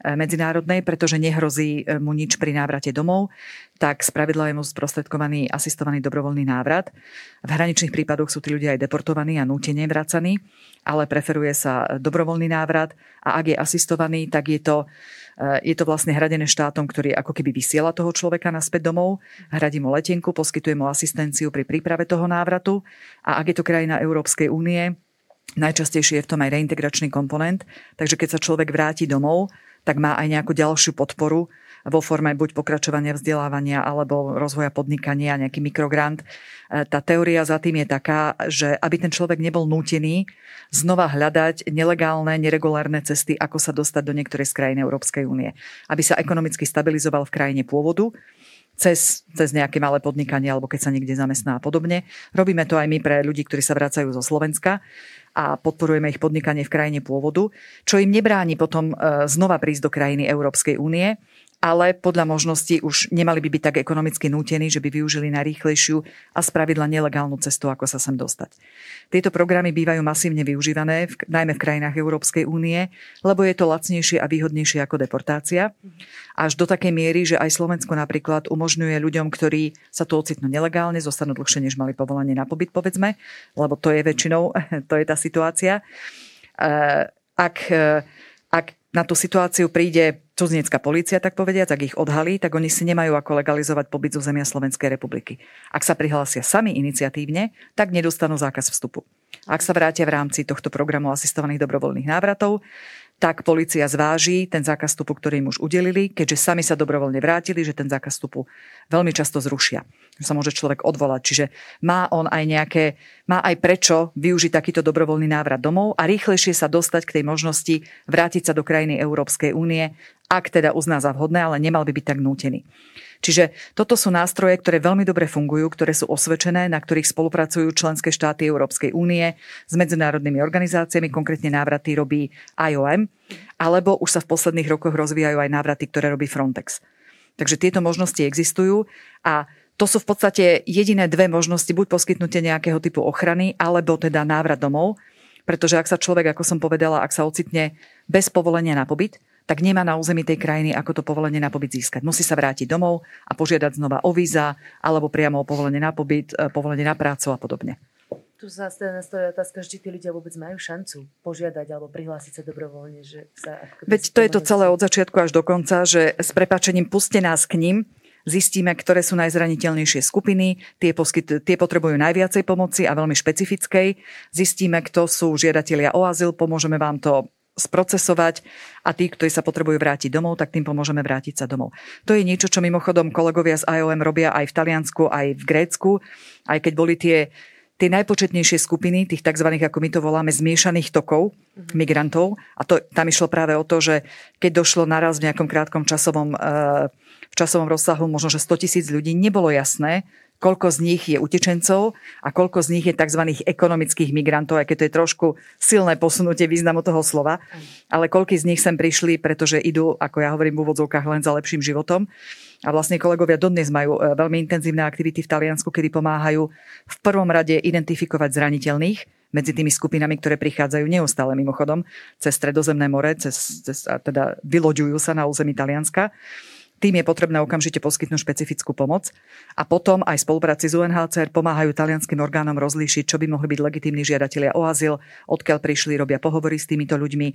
e, medzinárodnej, pretože nehrozí mu nič pri návrate domov, tak spravidla je mu sprostredkovaný asistovaný dobrovoľný návrat. V hraničných prípadoch sú tí ľudia aj deportovaní a nútene vracaní, ale preferuje sa dobrovoľný návrat a ak je asistovaný, tak je to je to vlastne hradené štátom, ktorý ako keby vysiela toho človeka naspäť domov, hradí mu letenku, poskytuje mu asistenciu pri príprave toho návratu. A ak je to krajina Európskej únie, najčastejšie je v tom aj reintegračný komponent, takže keď sa človek vráti domov, tak má aj nejakú ďalšiu podporu vo forme buď pokračovania vzdelávania alebo rozvoja podnikania, nejaký mikrogrant. E, tá teória za tým je taká, že aby ten človek nebol nútený znova hľadať nelegálne, neregulárne cesty, ako sa dostať do niektorej z krajín Európskej únie. Aby sa ekonomicky stabilizoval v krajine pôvodu, cez, cez nejaké malé podnikanie alebo keď sa niekde zamestná a podobne. Robíme to aj my pre ľudí, ktorí sa vracajú zo Slovenska a podporujeme ich podnikanie v krajine pôvodu, čo im nebráni potom e, znova prísť do krajiny Európskej únie ale podľa možností už nemali by byť tak ekonomicky nútení, že by využili najrýchlejšiu a spravidla nelegálnu cestu, ako sa sem dostať. Tieto programy bývajú masívne využívané, v, najmä v krajinách Európskej únie, lebo je to lacnejšie a výhodnejšie ako deportácia. Až do takej miery, že aj Slovensko napríklad umožňuje ľuďom, ktorí sa tu ocitnú nelegálne, zostanú dlhšie, než mali povolenie na pobyt, povedzme, lebo to je väčšinou, to je tá situácia. Eh, ak, eh, ak na tú situáciu príde cudzinská policia, tak povediať, ak ich odhalí, tak oni si nemajú ako legalizovať pobyt zo zemia Slovenskej republiky. Ak sa prihlásia sami iniciatívne, tak nedostanú zákaz vstupu. Ak sa vrátia v rámci tohto programu asistovaných dobrovoľných návratov, tak policia zváži ten zákaz vstupu, ktorý im už udelili, keďže sami sa dobrovoľne vrátili, že ten zákaz vstupu veľmi často zrušia. Že sa môže človek odvolať. Čiže má on aj nejaké, má aj prečo využiť takýto dobrovoľný návrat domov a rýchlejšie sa dostať k tej možnosti vrátiť sa do krajiny Európskej únie, ak teda uzná za vhodné, ale nemal by byť tak nútený. Čiže toto sú nástroje, ktoré veľmi dobre fungujú, ktoré sú osvedčené, na ktorých spolupracujú členské štáty Európskej únie s medzinárodnými organizáciami, konkrétne návraty robí IOM, alebo už sa v posledných rokoch rozvíjajú aj návraty, ktoré robí Frontex. Takže tieto možnosti existujú a to sú v podstate jediné dve možnosti, buď poskytnutie nejakého typu ochrany, alebo teda návrat domov, pretože ak sa človek, ako som povedala, ak sa ocitne bez povolenia na pobyt, tak nemá na území tej krajiny, ako to povolenie na pobyt získať. Musí sa vrátiť domov a požiadať znova o víza alebo priamo o povolenie na pobyt, e, povolenie na prácu a podobne. Tu sa nastavia otázka, či tí ľudia vôbec majú šancu požiadať alebo prihlásiť sa dobrovoľne. Že sa Veď to je to celé od začiatku až do konca, že s prepačením puste nás k ním, zistíme, ktoré sú najzraniteľnejšie skupiny, tie, poskyt, tie potrebujú najviacej pomoci a veľmi špecifickej. Zistíme, kto sú žiadatelia o azyl, pomôžeme vám to sprocesovať a tí, ktorí sa potrebujú vrátiť domov, tak tým pomôžeme vrátiť sa domov. To je niečo, čo mimochodom kolegovia z IOM robia aj v Taliansku, aj v Grécku, aj keď boli tie tie najpočetnejšie skupiny, tých tzv. ako my to voláme, zmiešaných tokov mm-hmm. migrantov. A to, tam išlo práve o to, že keď došlo naraz v nejakom krátkom časovom, v časovom rozsahu, možno že 100 tisíc ľudí, nebolo jasné, koľko z nich je utečencov a koľko z nich je tzv. ekonomických migrantov, aj keď to je trošku silné posunutie významu toho slova, ale koľko z nich sem prišli, pretože idú, ako ja hovorím v úvodzovkách, len za lepším životom. A vlastne kolegovia dodnes majú e, veľmi intenzívne aktivity v Taliansku, kedy pomáhajú v prvom rade identifikovať zraniteľných medzi tými skupinami, ktoré prichádzajú neustále mimochodom cez Stredozemné more, cez, cez, teda vyloďujú sa na území Talianska tým je potrebné okamžite poskytnúť špecifickú pomoc a potom aj spolupráci s UNHCR pomáhajú talianským orgánom rozlíšiť, čo by mohli byť legitímni žiadatelia o azyl, odkiaľ prišli, robia pohovory s týmito ľuďmi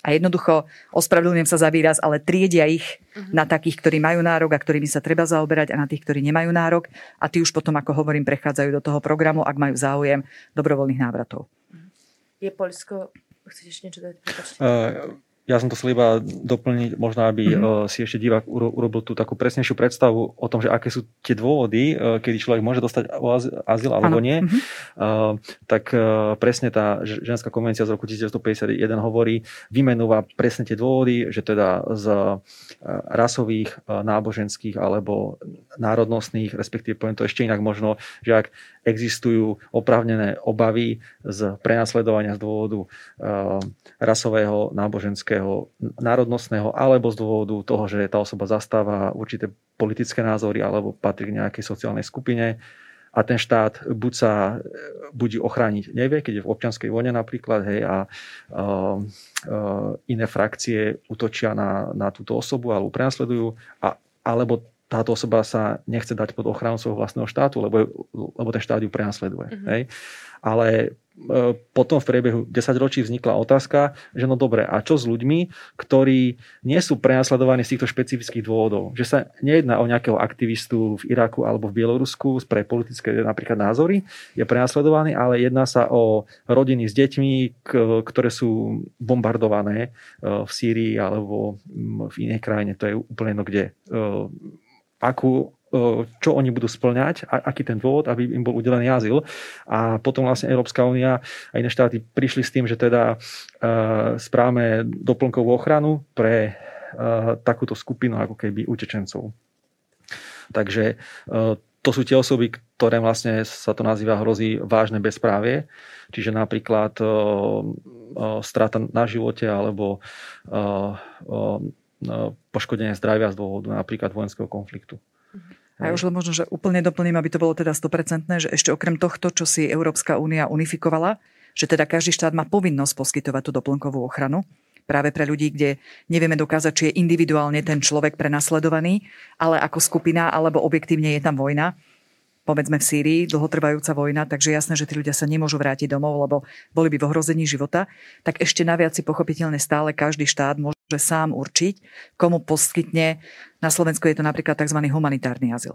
a jednoducho, ospravedlňujem sa za výraz, ale triedia ich uh-huh. na takých, ktorí majú nárok a ktorými sa treba zaoberať a na tých, ktorí nemajú nárok a tí už potom, ako hovorím, prechádzajú do toho programu, ak majú záujem dobrovoľných návratov. Je Poľsko Chceš ešte niečo dať? Uh, ja som to chcel iba doplniť, možno aby mm-hmm. si ešte divák urobil tú takú presnejšiu predstavu o tom, že aké sú tie dôvody, eh, kedy človek môže dostať azyl alebo nie. Mm-hmm. Tak presne tá ženská konvencia z roku 1951 hovorí, vymenúva presne tie dôvody, že teda z rasových, náboženských alebo národnostných, respektíve poviem to ešte inak možno, že ak existujú oprávnené obavy z prenasledovania z dôvodu uh, rasového, náboženského, národnostného alebo z dôvodu toho, že tá osoba zastáva určité politické názory alebo patrí k nejakej sociálnej skupine a ten štát buď sa budí ochrániť nevie, keď je v občianskej vojne napríklad, hej, a uh, uh, iné frakcie útočia na, na túto osobu alebo prenasledujú, a, alebo táto osoba sa nechce dať pod ochranu svojho vlastného štátu, lebo, lebo ten štát ju prenasleduje. Mm-hmm. Hej? Ale e, potom v priebehu 10 ročí vznikla otázka, že no dobre, a čo s ľuďmi, ktorí nie sú prenasledovaní z týchto špecifických dôvodov? Že sa nejedná o nejakého aktivistu v Iraku alebo v Bielorusku pre politické napríklad názory, je prenasledovaný, ale jedná sa o rodiny s deťmi, ktoré sú bombardované e, v Sýrii alebo v inej krajine, to je úplne jedno kde e, akú čo oni budú splňať, aký ten dôvod, aby im bol udelený azyl. A potom vlastne Európska únia a iné štáty prišli s tým, že teda správame doplnkovú ochranu pre takúto skupinu ako keby utečencov. Takže to sú tie osoby, ktoré vlastne sa to nazýva hrozí vážne bezprávie. Čiže napríklad strata na živote alebo poškodenie zdravia z dôvodu napríklad vojenského konfliktu. A už len možno, že úplne doplním, aby to bolo teda 100%, že ešte okrem tohto, čo si Európska únia unifikovala, že teda každý štát má povinnosť poskytovať tú doplnkovú ochranu práve pre ľudí, kde nevieme dokázať, či je individuálne ten človek prenasledovaný, ale ako skupina alebo objektívne je tam vojna, povedzme v Sýrii, dlhotrvajúca vojna, takže jasné, že tí ľudia sa nemôžu vrátiť domov, lebo boli by v ohrození života, tak ešte naviac si pochopiteľne stále každý štát môže sám určiť, komu poskytne. Na Slovensku je to napríklad tzv. humanitárny azyl.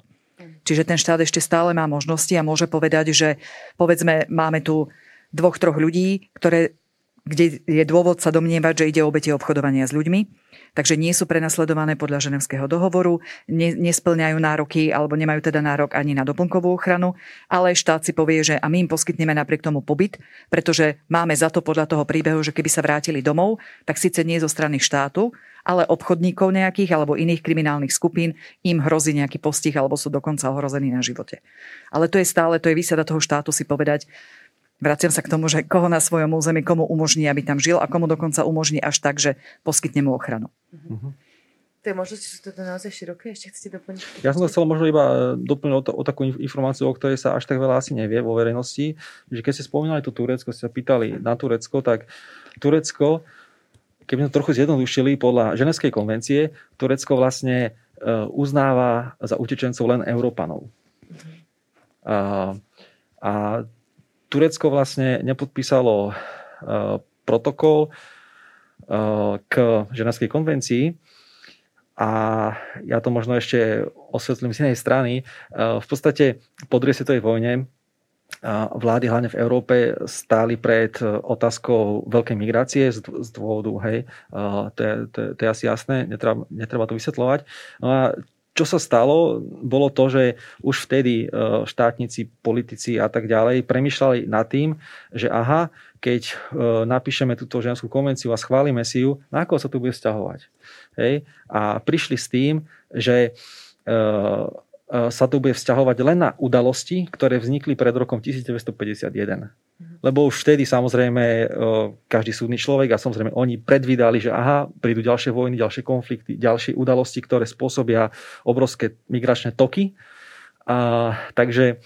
Čiže ten štát ešte stále má možnosti a môže povedať, že povedzme máme tu dvoch, troch ľudí, ktoré, kde je dôvod sa domnievať, že ide o obete obchodovania s ľuďmi takže nie sú prenasledované podľa ženevského dohovoru, ne, nesplňajú nároky alebo nemajú teda nárok ani na doplnkovú ochranu, ale štát si povie, že a my im poskytneme napriek tomu pobyt, pretože máme za to podľa toho príbehu, že keby sa vrátili domov, tak síce nie zo strany štátu, ale obchodníkov nejakých alebo iných kriminálnych skupín im hrozí nejaký postih alebo sú dokonca ohrození na živote. Ale to je stále, to je výsada toho štátu si povedať, Vraciam sa k tomu, že koho na svojom území, komu umožní, aby tam žil a komu dokonca umožní až tak, že poskytne mu ochranu. Uh-huh. Tie možnosti sú teda naozaj široké, ešte chcete doplniť? Ja som chcel možno iba e, doplniť o, to, o takú informáciu, o ktorej sa až tak veľa asi nevie vo verejnosti, že keď ste spomínali to Turecko, ste sa pýtali na Turecko, tak Turecko, keby sme to trochu zjednodušili, podľa Ženevskej konvencie, Turecko vlastne e, uznáva za utečencov len Európanov. Uh-huh. A, a Turecko vlastne nepodpísalo uh, protokol uh, k ženevskej konvencii a ja to možno ešte osvetlím z inej strany. Uh, v podstate po druhej svetovej vojne vlády hlavne v Európe stáli pred otázkou veľkej migrácie z, dôvodu, hej, to je, to, je, to je asi jasné, netreba, netreba to vysvetľovať. No a čo sa stalo, bolo to, že už vtedy e, štátnici, politici a tak ďalej premyšľali nad tým, že aha, keď e, napíšeme túto ženskú konvenciu a schválime si ju, na koho sa tu bude vzťahovať. Hej? A prišli s tým, že e, sa to bude vzťahovať len na udalosti, ktoré vznikli pred rokom 1951. Lebo už vtedy samozrejme každý súdny človek a samozrejme oni predvídali, že aha, prídu ďalšie vojny, ďalšie konflikty, ďalšie udalosti, ktoré spôsobia obrovské migračné toky. A, takže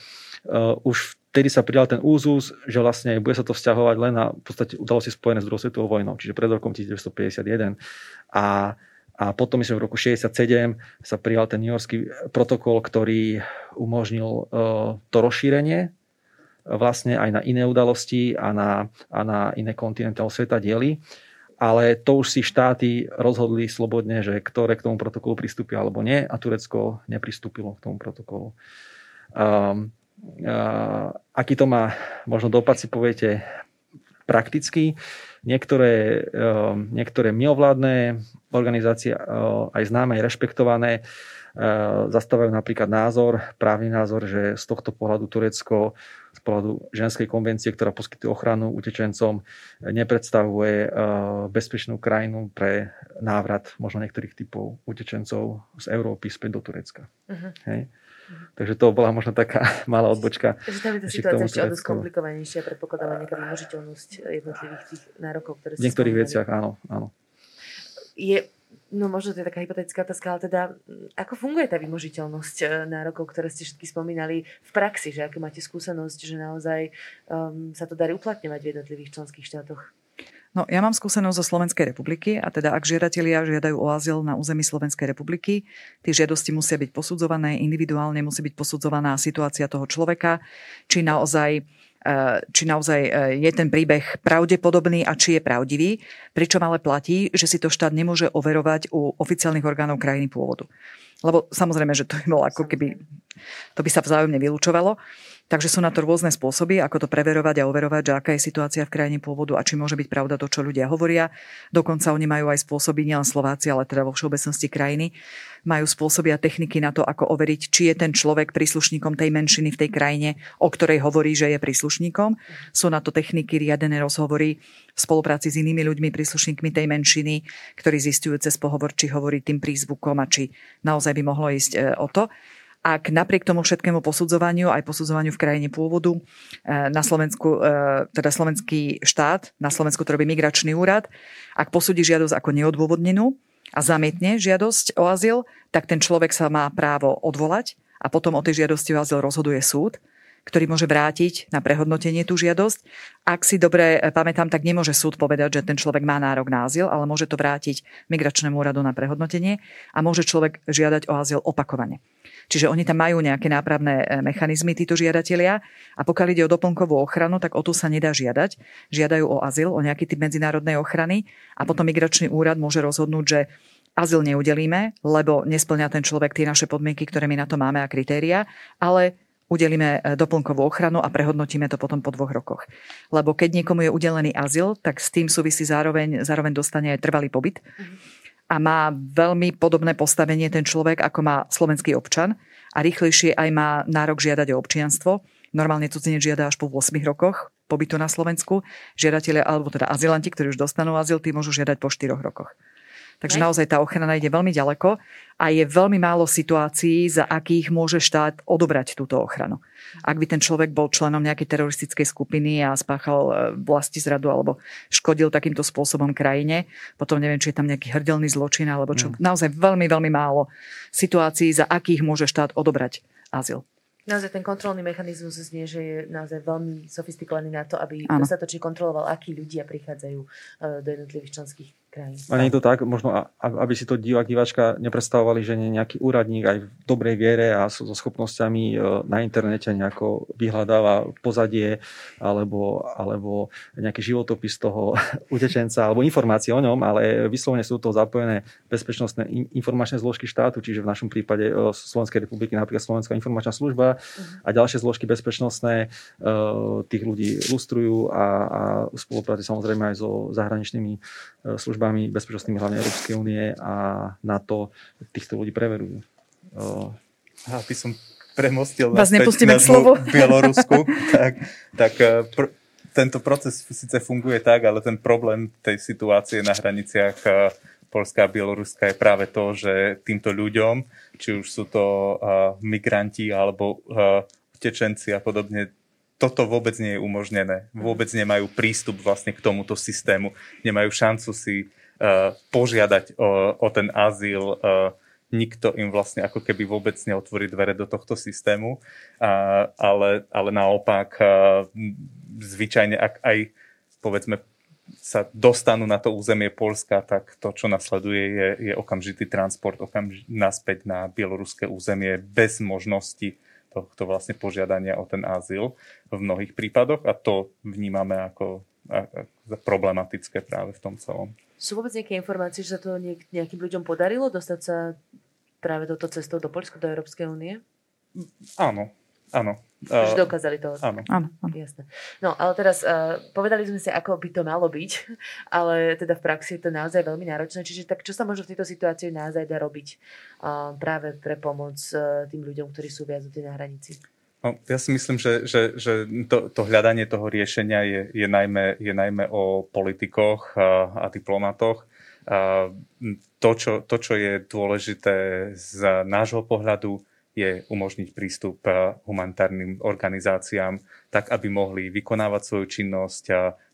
uh, už vtedy sa pridal ten úzus, že vlastne bude sa to vzťahovať len na v podstate udalosti spojené s druhou svetovou vojnou, čiže pred rokom 1951. A A potom, myslím, v roku 67 sa prijal ten New Yorkský protokol, ktorý umožnil to rozšírenie vlastne aj na iné udalosti a na, a na iné kontinenty sveta diely ale to už si štáty rozhodli slobodne, že ktoré k tomu protokolu pristúpia alebo nie a Turecko nepristúpilo k tomu protokolu. Um, uh, aký to má možno dopad, si poviete prakticky. Niektoré, um, niektoré mimovládne organizácie, uh, aj známe, aj rešpektované, uh, zastávajú napríklad názor, právny názor, že z tohto pohľadu Turecko z pohľadu ženskej konvencie, ktorá poskytuje ochranu utečencom, nepredstavuje eh, bezpečnú krajinu pre návrat možno niektorých typov utečencov z Európy späť do Turecka. Uh-huh. Hej. Uh-huh. Takže to bola možno taká malá odbočka. Takže tam je tá situácia ešte o dosť komplikovanejšia, predpokladáva nejaká vymožiteľnosť jednotlivých tých nárokov, ktoré V niektorých veciach áno, áno. Je No možno to je taká hypotetická otázka, ale teda ako funguje tá vymožiteľnosť e, nárokov, ktoré ste všetky spomínali v praxi, že aké máte skúsenosť, že naozaj um, sa to darí uplatňovať v jednotlivých členských štátoch? No, ja mám skúsenosť zo Slovenskej republiky a teda ak žiadatelia žiadajú o azyl na území Slovenskej republiky, tie žiadosti musia byť posudzované individuálne, musí byť posudzovaná situácia toho človeka, či naozaj či naozaj eh, je ten príbeh pravdepodobný a či je pravdivý, pričom ale platí, že si to štát nemôže overovať u oficiálnych orgánov krajiny pôvodu. Lebo samozrejme, že to by bolo ako keby, to by sa vzájomne vylúčovalo. Takže sú na to rôzne spôsoby, ako to preverovať a overovať, že aká je situácia v krajine pôvodu a či môže byť pravda to, čo ľudia hovoria. Dokonca oni majú aj spôsoby, nielen Slováci, ale teda vo všeobecnosti krajiny, majú spôsoby a techniky na to, ako overiť, či je ten človek príslušníkom tej menšiny v tej krajine, o ktorej hovorí, že je príslušníkom. Sú na to techniky, riadené rozhovory v spolupráci s inými ľuďmi, príslušníkmi tej menšiny, ktorí zistujú cez pohovor, či hovorí tým prízvukom a či naozaj by mohlo ísť e, o to ak napriek tomu všetkému posudzovaniu, aj posudzovaniu v krajine pôvodu, e, na Slovensku, e, teda slovenský štát, na Slovensku to robí migračný úrad, ak posúdi žiadosť ako neodôvodnenú a zamietne žiadosť o azyl, tak ten človek sa má právo odvolať a potom o tej žiadosti o azyl rozhoduje súd ktorý môže vrátiť na prehodnotenie tú žiadosť. Ak si dobre pamätám, tak nemôže súd povedať, že ten človek má nárok na azyl, ale môže to vrátiť migračnému úradu na prehodnotenie a môže človek žiadať o azyl opakovane. Čiže oni tam majú nejaké nápravné e, mechanizmy, títo žiadatelia. A pokiaľ ide o doplnkovú ochranu, tak o tu sa nedá žiadať. Žiadajú o azyl, o nejaký typ medzinárodnej ochrany a potom migračný úrad môže rozhodnúť, že azyl neudelíme, lebo nesplňa ten človek tie naše podmienky, ktoré my na to máme a kritéria, ale udelíme e, doplnkovú ochranu a prehodnotíme to potom po dvoch rokoch. Lebo keď niekomu je udelený azyl, tak s tým súvisí zároveň, zároveň dostane aj trvalý pobyt. A má veľmi podobné postavenie ten človek, ako má slovenský občan a rýchlejšie aj má nárok žiadať o občianstvo. Normálne cudzinec žiada až po 8 rokoch pobytu na Slovensku. Žiadatelia, alebo teda azylanti, ktorí už dostanú azyl, tí môžu žiadať po 4 rokoch. Takže naozaj tá ochrana ide veľmi ďaleko a je veľmi málo situácií, za akých môže štát odobrať túto ochranu. Ak by ten človek bol členom nejakej teroristickej skupiny a spáchal e, vlasti zradu alebo škodil takýmto spôsobom krajine, potom neviem, či je tam nejaký hrdelný zločin alebo čo. Mm. Naozaj veľmi, veľmi málo situácií, za akých môže štát odobrať azyl. Naozaj ten kontrolný mechanizmus znie, že je naozaj veľmi sofistikovaný na to, aby dostatočne kontroloval, akí ľudia prichádzajú e, do jednotlivých členských krajín. A nie je to tak, možno aby si to divák, diváčka nepredstavovali, že nie nejaký úradník aj v dobrej viere a so, schopnosťami e, na internete nejako vyhľadáva pozadie alebo, alebo nejaký životopis toho utečenca alebo informácie o ňom, ale vyslovene sú to zapojené bezpečnostné informačné zložky štátu, čiže v našom prípade e, Slovenskej republiky napríklad Slovenská informačná služba uh-huh. a ďalšie zložky bezpečnostné e, tých ľudí lustrujú a, a spolupráci samozrejme aj so zahraničnými službami bezpečnostnými hlavne Európskej únie a na to týchto ľudí preverujú. Aby som premostil Vás nepustíme k slovu. Bielorusku, tak, tak e, pr- tento proces síce funguje tak, ale ten problém tej situácie na hraniciach e, Polska a Bieloruska je práve to, že týmto ľuďom, či už sú to uh, migranti alebo uh, utečenci a podobne, toto vôbec nie je umožnené. Vôbec nemajú prístup vlastne k tomuto systému. Nemajú šancu si uh, požiadať o, o ten azyl. Uh, nikto im vlastne ako keby vôbec neotvorí dvere do tohto systému. Uh, ale, ale naopak uh, zvyčajne, ak aj povedzme sa dostanú na to územie Polska, tak to, čo nasleduje, je, je okamžitý transport okamž- naspäť na bieloruské územie bez možnosti tohto vlastne požiadania o ten azyl v mnohých prípadoch a to vnímame ako, ako problematické práve v tom celom. Sú vôbec nejaké informácie, že sa to nejakým ľuďom podarilo dostať sa práve touto cestou do Polska, do Európskej únie? Áno, áno. Už dokázali to. Áno. áno, áno. Jasné. No, ale teraz uh, povedali sme si, ako by to malo byť, ale teda v praxi je to naozaj veľmi náročné. Čiže tak čo sa možno v tejto situácii naozaj dá robiť uh, práve pre pomoc uh, tým ľuďom, ktorí sú viazutí na hranici? No, ja si myslím, že, že, že to, to hľadanie toho riešenia je, je, najmä, je najmä o politikoch a, a diplomatoch. A to, čo, to, čo je dôležité z nášho pohľadu, je umožniť prístup eh, humanitárnym organizáciám tak, aby mohli vykonávať svoju činnosť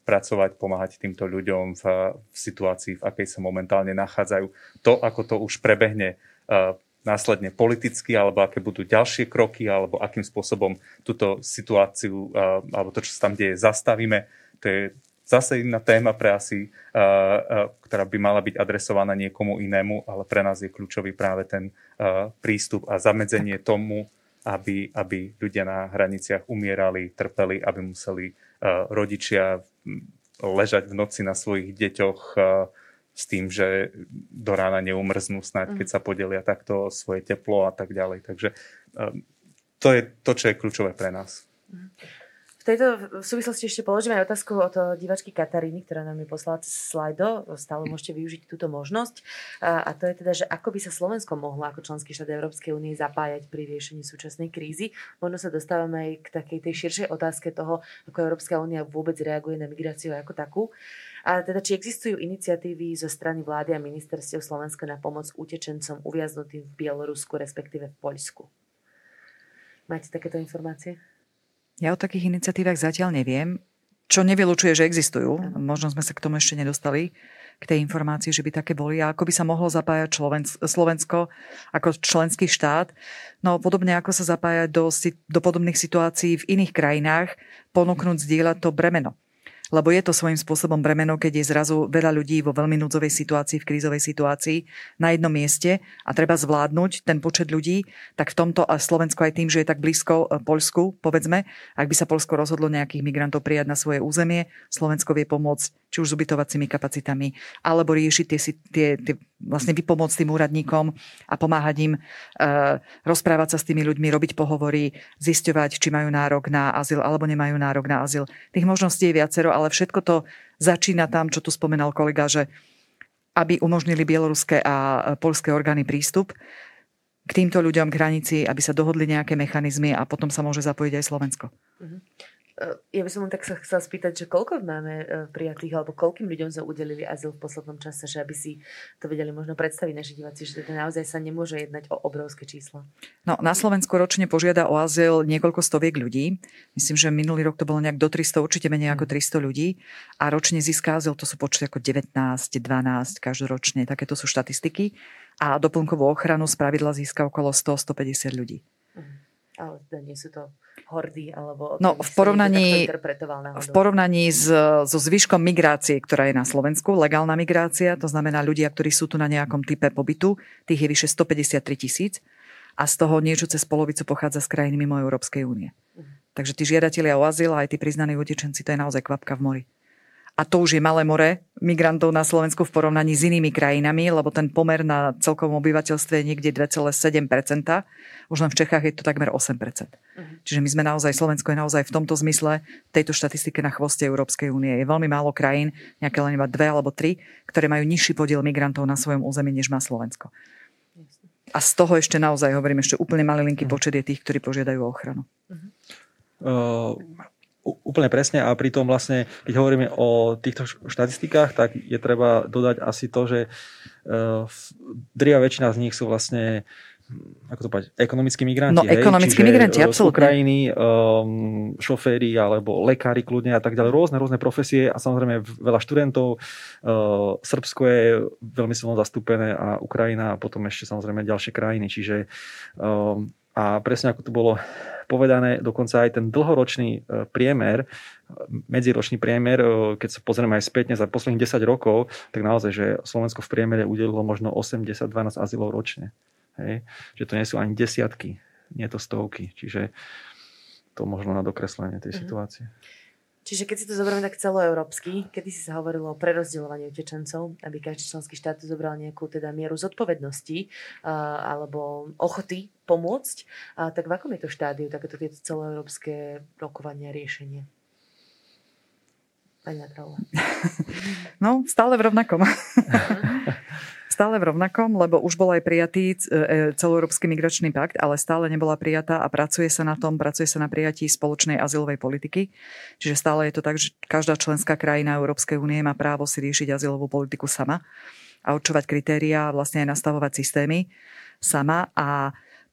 pracovať, pomáhať týmto ľuďom v, v situácii, v akej sa momentálne nachádzajú. To, ako to už prebehne uh, následne politicky, alebo aké budú ďalšie kroky, alebo akým spôsobom túto situáciu, uh, alebo to, čo sa tam deje, zastavíme, to je zase iná téma pre asi, ktorá by mala byť adresovaná niekomu inému, ale pre nás je kľúčový práve ten prístup a zamedzenie tomu, aby, aby ľudia na hraniciach umierali, trpeli, aby museli rodičia ležať v noci na svojich deťoch s tým, že do rána neumrznú snáď, keď mhm. sa podelia takto svoje teplo a tak ďalej. Takže to je to, čo je kľúčové pre nás. Mhm. V tejto súvislosti ešte položím aj otázku od divačky Kataríny, ktorá nám je poslala cez slajdo. Stále môžete využiť túto možnosť. A to je teda, že ako by sa Slovensko mohlo ako členský štát Európskej únie zapájať pri riešení súčasnej krízy. Možno sa dostávame aj k takej tej širšej otázke toho, ako Európska únia vôbec reaguje na migráciu ako takú. A teda, či existujú iniciatívy zo strany vlády a ministerstiev Slovenska na pomoc utečencom uviaznutým v Bielorusku, respektíve v Poľsku? Máte takéto informácie? Ja o takých iniciatívach zatiaľ neviem, čo nevylučuje, že existujú. Možno sme sa k tomu ešte nedostali, k tej informácii, že by také boli. A ako by sa mohlo zapájať Slovensko ako členský štát? No podobne ako sa zapájať do, do podobných situácií v iných krajinách, ponúknuť zdieľať to bremeno lebo je to svojím spôsobom bremeno, keď je zrazu veľa ľudí vo veľmi núdzovej situácii, v krízovej situácii na jednom mieste a treba zvládnuť ten počet ľudí, tak v tomto a Slovensko aj tým, že je tak blízko e, Polsku, povedzme, ak by sa Polsko rozhodlo nejakých migrantov prijať na svoje územie, Slovensko vie pomôcť či už s ubytovacími kapacitami, alebo riešiť tie, tie, tie vlastne vypomôcť tým úradníkom a pomáhať im e, rozprávať sa s tými ľuďmi, robiť pohovory, zisťovať, či majú nárok na azyl alebo nemajú nárok na azyl. Tých možností je viacero, ale všetko to začína tam, čo tu spomenal kolega, že aby umožnili bieloruské a polské orgány prístup k týmto ľuďom k hranici, aby sa dohodli nejaké mechanizmy a potom sa môže zapojiť aj Slovensko. Eh, ja by som len tak sa chcela spýtať, že koľko máme eh, prijatých, alebo koľkým ľuďom sme udelili azyl v poslednom čase, že aby si to vedeli možno predstaviť naši diváci, že teda naozaj sa nemôže jednať o obrovské čísla. No, na Slovensku ročne požiada o azyl niekoľko stoviek ľudí. Myslím, že minulý rok to bolo nejak do 300, určite menej ako 300 ľudí. A ročne získa azyl, to sú počty ako 19, 12 každoročne, takéto sú štatistiky. A doplnkovú ochranu z pravidla získa okolo 100-150 ľudí. Uh-huh. Ale teda nie sú to hordy, alebo no, v porovnaní, v porovnaní s, so zvyškom migrácie, ktorá je na Slovensku, legálna migrácia, to znamená ľudia, ktorí sú tu na nejakom type pobytu, tých je vyše 153 tisíc a z toho niečo cez polovicu pochádza z krajín mimo Európskej únie. Uh-huh. Takže tí žiadatelia o azyl a aj tí priznaní utečenci, to je naozaj kvapka v mori a to už je malé more migrantov na Slovensku v porovnaní s inými krajinami, lebo ten pomer na celkovom obyvateľstve je niekde 2,7%. Už len v Čechách je to takmer 8%. Uh-huh. Čiže my sme naozaj, Slovensko je naozaj v tomto zmysle tejto štatistike na chvoste Európskej únie. Je veľmi málo krajín, nejaké len iba dve alebo tri, ktoré majú nižší podiel migrantov na svojom území, než má Slovensko. A z toho ešte naozaj, hovorím, ešte úplne malý linky uh-huh. počet je tých, ktorí požiadajú o ochranu. Uh-huh. Uh, úplne presne a pritom vlastne, keď hovoríme o týchto štatistikách, tak je treba dodať asi to, že uh, drvia väčšina z nich sú vlastne ako to povedať, ekonomickí migranti. No, ekonomickí migranti, absolútne. Z Ukrajiny, um, šoféry alebo lekári kľudne a tak ďalej. Rôzne, rôzne profesie a samozrejme veľa študentov. Uh, Srbsko je veľmi silno zastúpené a Ukrajina a potom ešte samozrejme ďalšie krajiny. Čiže um, a presne ako to bolo povedané, dokonca aj ten dlhoročný priemer, medziročný priemer, keď sa pozrieme aj spätne za posledných 10 rokov, tak naozaj, že Slovensko v priemere udelilo možno 80-12 azylov ročne. Hej? Že to nie sú ani desiatky, nie to stovky. Čiže to možno na dokreslenie tej mm-hmm. situácie. Čiže keď si to zoberieme tak celoeurópsky, kedy si sa hovorilo o prerozdeľovaní utečencov, aby každý členský štát zobral nejakú teda mieru zodpovednosti uh, alebo ochoty pomôcť, uh, tak v akom je to štádiu takéto tieto celoeurópske rokovania a riešenie? Pani No, stále v rovnakom. stále v rovnakom, lebo už bol aj prijatý e, celoeurópsky migračný pakt, ale stále nebola prijatá a pracuje sa na tom, pracuje sa na prijatí spoločnej azylovej politiky. Čiže stále je to tak, že každá členská krajina Európskej únie má právo si riešiť azylovú politiku sama a určovať kritériá a vlastne aj nastavovať systémy sama a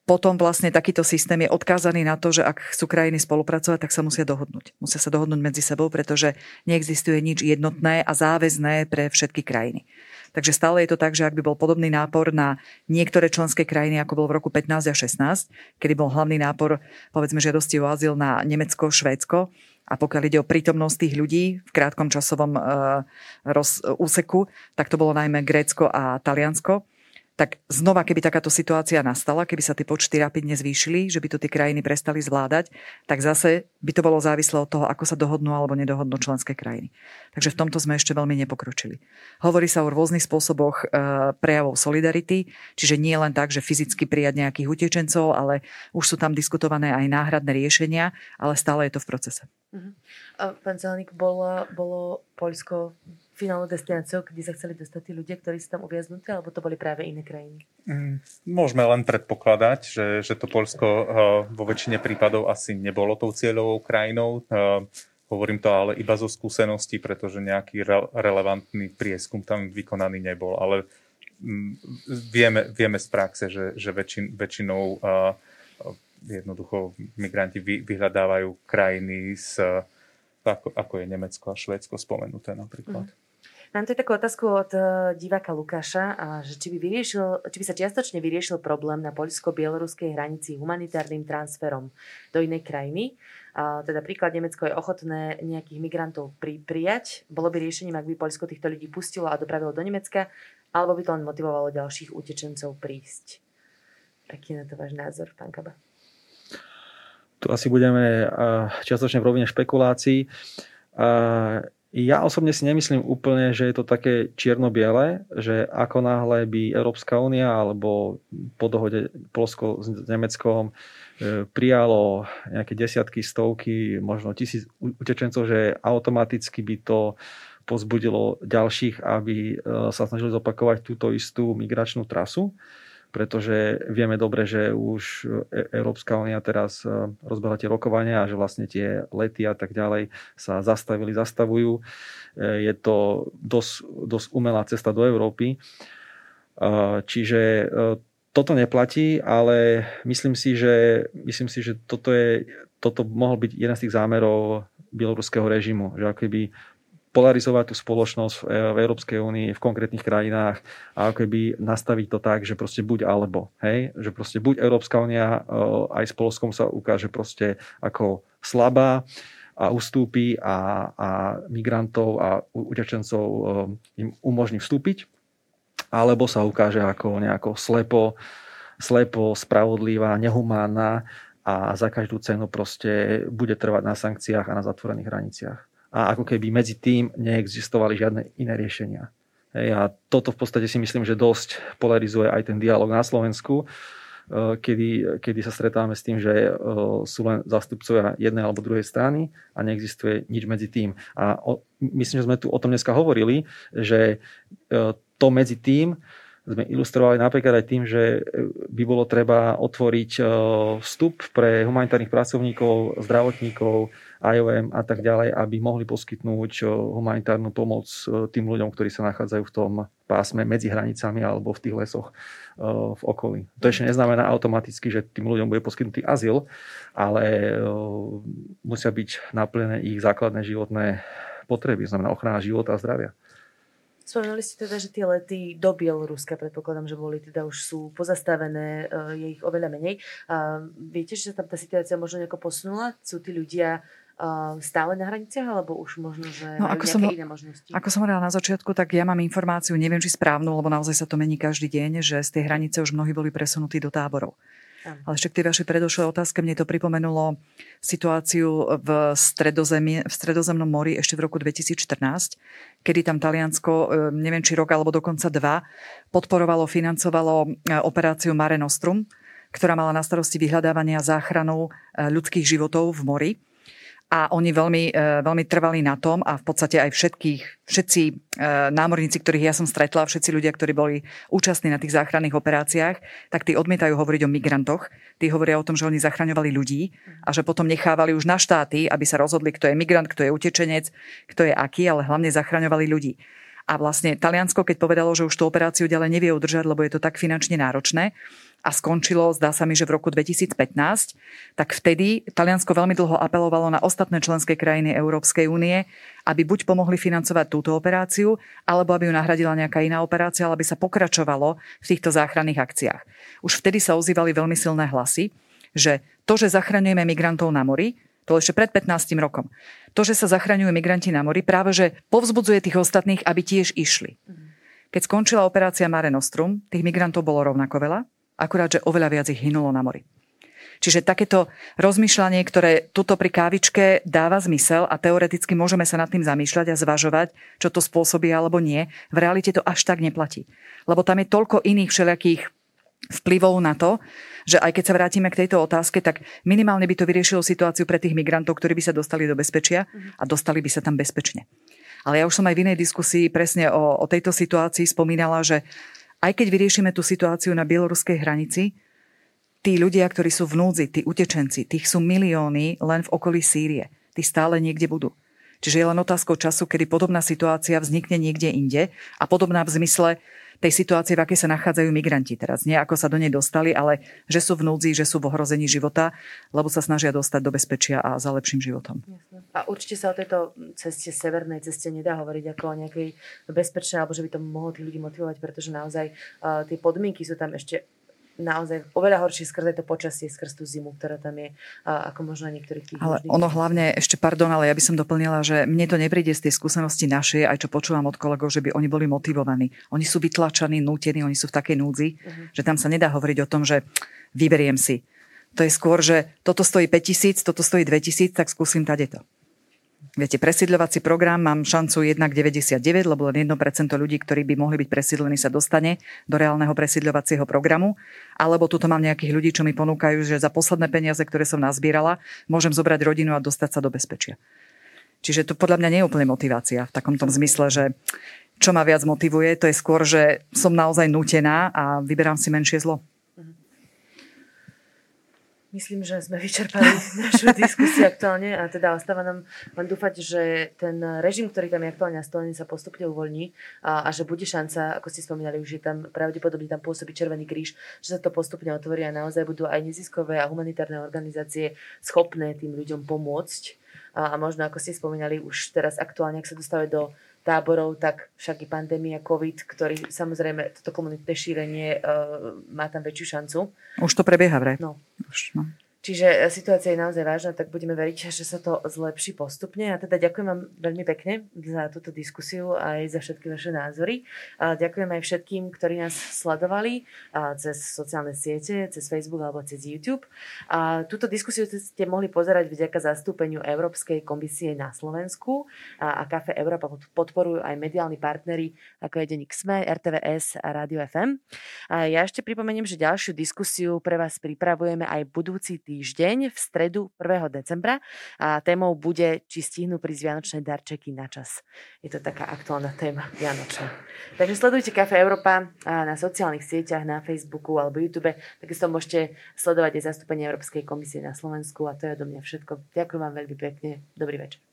potom vlastne takýto systém je odkázaný na to, že ak chcú krajiny spolupracovať, tak sa musia dohodnúť. Musia sa dohodnúť medzi sebou, pretože neexistuje nič jednotné a záväzné pre všetky krajiny. Takže stále je to tak, že ak by bol podobný nápor na niektoré členské krajiny, ako bol v roku 15 a 16, kedy bol hlavný nápor, povedzme, žiadosti o azyl na Nemecko, Švédsko, a pokiaľ ide o prítomnosť tých ľudí v krátkom časovom uh, roz, úseku, tak to bolo najmä Grécko a Taliansko tak znova, keby takáto situácia nastala, keby sa tie počty rapidne zvýšili, že by to tie krajiny prestali zvládať, tak zase by to bolo závislé od toho, ako sa dohodnú alebo nedohodnú členské krajiny. Takže v tomto sme ešte veľmi nepokročili. Hovorí sa o rôznych spôsoboch e, prejavov solidarity, čiže nie len tak, že fyzicky prijať nejakých utečencov, ale už sú tam diskutované aj náhradné riešenia, ale stále je to v procese. Uh-huh. Pán Zeleník, bolo, bolo Poľsko finálnou destináciou, kde sa chceli dostať tí ľudia, ktorí sú tam uviaznutí, alebo to boli práve iné krajiny? Mm, môžeme len predpokladať, že, že to Polsko uh, vo väčšine prípadov asi nebolo tou cieľovou krajinou. Uh, hovorím to ale iba zo skúseností, pretože nejaký re- relevantný prieskum tam vykonaný nebol. Ale um, vieme, vieme z praxe, že, že väčšin, väčšinou uh, jednoducho migranti vy, vyhľadávajú krajiny s ako, ako je Nemecko a Švédsko spomenuté napríklad. Mm. Mám tu takú otázku od eh, diváka Lukáša, že či by, vyriešil, či by sa čiastočne vyriešil problém na poľsko-bieloruskej hranici humanitárnym transferom do inej krajiny. Teda príklad, Nemecko je ochotné nejakých migrantov pri, prijať. Bolo by riešením, ak by Poľsko týchto ľudí pustilo a dopravilo do Nemecka, alebo by to len motivovalo ďalších utečencov prísť. Aký je na to váš názor, pán Kaba? Tu asi budeme čiastočne v rovine špekulácií. Ja osobne si nemyslím úplne, že je to také čierno-biele, že ako náhle by Európska únia alebo po dohode Polsko s Nemeckom e, prijalo nejaké desiatky, stovky, možno tisíc utečencov, že automaticky by to pozbudilo ďalších, aby e, sa snažili zopakovať túto istú migračnú trasu pretože vieme dobre, že už e- Európska únia teraz e, rozbehla tie rokovania a že vlastne tie lety a tak ďalej sa zastavili, zastavujú. E, je to dosť, dosť umelá cesta do Európy. Čiže toto neplatí, ale myslím si, že, myslím si, že toto, je, toto mohol byť jeden z tých zámerov bieloruského režimu, že ako keby polarizovať tú spoločnosť v Európskej únii, v konkrétnych krajinách a ako keby nastaviť to tak, že proste buď alebo. Hej? Že proste buď Európska únia aj s Polskom sa ukáže proste ako slabá a ustúpi a, a migrantov a utečencov im umožní vstúpiť, alebo sa ukáže ako nejako slepo, slepo, spravodlivá, nehumánna a za každú cenu proste bude trvať na sankciách a na zatvorených hraniciach a ako keby medzi tým neexistovali žiadne iné riešenia. Hej, a toto v podstate si myslím, že dosť polarizuje aj ten dialog na Slovensku, e, kedy, kedy sa stretávame s tým, že e, sú len zastupcovia jednej alebo druhej strany a neexistuje nič medzi tým. A o, myslím, že sme tu o tom dneska hovorili, že e, to medzi tým sme ilustrovali napríklad aj tým, že by bolo treba otvoriť vstup pre humanitárnych pracovníkov, zdravotníkov, IOM a tak ďalej, aby mohli poskytnúť humanitárnu pomoc tým ľuďom, ktorí sa nachádzajú v tom pásme medzi hranicami alebo v tých lesoch v okolí. To ešte neznamená automaticky, že tým ľuďom bude poskytnutý azyl, ale musia byť naplnené ich základné životné potreby, znamená ochrana života a zdravia. Spomenuli ste teda, že tie lety do Bieloruska, predpokladám, že boli teda už sú pozastavené, je ich oveľa menej. A viete, že sa tam tá situácia možno nejako posunula? Sú tí ľudia stále na hraniciach, alebo už možno, že no, ako som, iné možnosti? Ako som hovorila na začiatku, tak ja mám informáciu, neviem, či správnu, lebo naozaj sa to mení každý deň, že z tej hranice už mnohí boli presunutí do táborov. Ale ešte k tej vašej predošlej otázke, mne to pripomenulo situáciu v, stredozemie, v Stredozemnom mori ešte v roku 2014, kedy tam Taliansko, e, neviem či rok alebo dokonca dva, podporovalo, financovalo e, operáciu Mare Nostrum, ktorá mala na starosti vyhľadávanie a záchranu e, ľudských životov v mori a oni veľmi, e, veľmi trvali na tom a v podstate aj všetkých, všetci e, námorníci, ktorých ja som stretla, všetci ľudia, ktorí boli účastní na tých záchranných operáciách, tak tí odmietajú hovoriť o migrantoch. Tí hovoria o tom, že oni zachraňovali ľudí a že potom nechávali už na štáty, aby sa rozhodli, kto je migrant, kto je utečenec, kto je aký, ale hlavne zachraňovali ľudí. A vlastne Taliansko, keď povedalo, že už tú operáciu ďalej nevie udržať, lebo je to tak finančne náročné, a skončilo, zdá sa mi, že v roku 2015, tak vtedy Taliansko veľmi dlho apelovalo na ostatné členské krajiny Európskej únie, aby buď pomohli financovať túto operáciu, alebo aby ju nahradila nejaká iná operácia, ale aby sa pokračovalo v týchto záchranných akciách. Už vtedy sa ozývali veľmi silné hlasy, že to, že zachraňujeme migrantov na mori, to ešte pred 15 rokom. To, že sa zachraňujú migranti na mori, práve že povzbudzuje tých ostatných, aby tiež išli. Keď skončila operácia Mare Nostrum, tých migrantov bolo rovnako veľa, akurát, že oveľa viac ich hynulo na mori. Čiže takéto rozmýšľanie, ktoré tuto pri kávičke dáva zmysel a teoreticky môžeme sa nad tým zamýšľať a zvažovať, čo to spôsobí alebo nie, v realite to až tak neplatí. Lebo tam je toľko iných všelijakých vplyvov na to, že aj keď sa vrátime k tejto otázke, tak minimálne by to vyriešilo situáciu pre tých migrantov, ktorí by sa dostali do bezpečia a dostali by sa tam bezpečne. Ale ja už som aj v inej diskusii presne o, o tejto situácii spomínala, že aj keď vyriešime tú situáciu na bieloruskej hranici, tí ľudia, ktorí sú v núdzi, tí utečenci, tých sú milióny len v okolí Sýrie. Tí stále niekde budú. Čiže je len otázkou času, kedy podobná situácia vznikne niekde inde a podobná v zmysle tej situácie, v akej sa nachádzajú migranti teraz. Nie ako sa do nej dostali, ale že sú v núdzi, že sú v ohrození života, lebo sa snažia dostať do bezpečia a za lepším životom. A určite sa o tejto ceste, severnej ceste nedá hovoriť ako o nejakej bezpečnej, alebo že by to mohlo tých ľudí motivovať, pretože naozaj uh, tie podmienky sú tam ešte naozaj oveľa horšie skrz to počasie, skrz tú zimu, ktorá tam je, ako možno niektorých tých Ale možných... ono hlavne, ešte pardon, ale ja by som doplnila, že mne to nepríde z tej skúsenosti našej, aj čo počúvam od kolegov, že by oni boli motivovaní. Oni sú vytlačaní, nútení, oni sú v takej núdzi, uh-huh. že tam sa nedá hovoriť o tom, že vyberiem si. To je skôr, že toto stojí 5000, toto stojí 2000, tak skúsim tadeto. Viete, presídľovací program mám šancu 1 k 99, lebo len 1% ľudí, ktorí by mohli byť presídlení, sa dostane do reálneho presídľovacieho programu. Alebo tuto mám nejakých ľudí, čo mi ponúkajú, že za posledné peniaze, ktoré som nazbierala, môžem zobrať rodinu a dostať sa do bezpečia. Čiže to podľa mňa nie je úplne motivácia v takom tom zmysle, že čo ma viac motivuje, to je skôr, že som naozaj nutená a vyberám si menšie zlo. Myslím, že sme vyčerpali našu diskusiu aktuálne a teda ostáva nám len dúfať, že ten režim, ktorý tam je aktuálne nastolený, sa postupne uvoľní a, a že bude šanca, ako ste spomínali, už je tam pravdepodobne tam pôsobí Červený kríž, že sa to postupne otvorí a naozaj budú aj neziskové a humanitárne organizácie schopné tým ľuďom pomôcť. A, a možno, ako ste spomínali, už teraz aktuálne, ak sa dostávajú do táborov, tak však i pandémia COVID, ktorý samozrejme toto komunitné šírenie uh, má tam väčšiu šancu. Už to prebieha vraj. No. Už, no. Čiže e, situácia je naozaj vážna, tak budeme veriť, že sa to zlepší postupne. A teda ďakujem vám veľmi pekne za túto diskusiu aj za všetky vaše názory. A ďakujem aj všetkým, ktorí nás sledovali cez sociálne siete, cez Facebook alebo cez YouTube. A túto diskusiu ste mohli pozerať vďaka zastúpeniu Európskej komisie na Slovensku a, a Kafe Európa podporujú aj mediálni partnery, ako je Deník SME, RTVS a Radio FM. A ja ešte pripomeniem, že ďalšiu diskusiu pre vás pripravujeme aj budúci týždeň v stredu 1. decembra a témou bude, či stihnú prísť Vianočné darčeky na čas. Je to taká aktuálna téma Vianočná. Takže sledujte Kafe Európa na sociálnych sieťach, na Facebooku alebo YouTube. Takisto môžete sledovať aj zastúpenie Európskej komisie na Slovensku a to je do mňa všetko. Ďakujem vám veľmi pekne. Dobrý večer.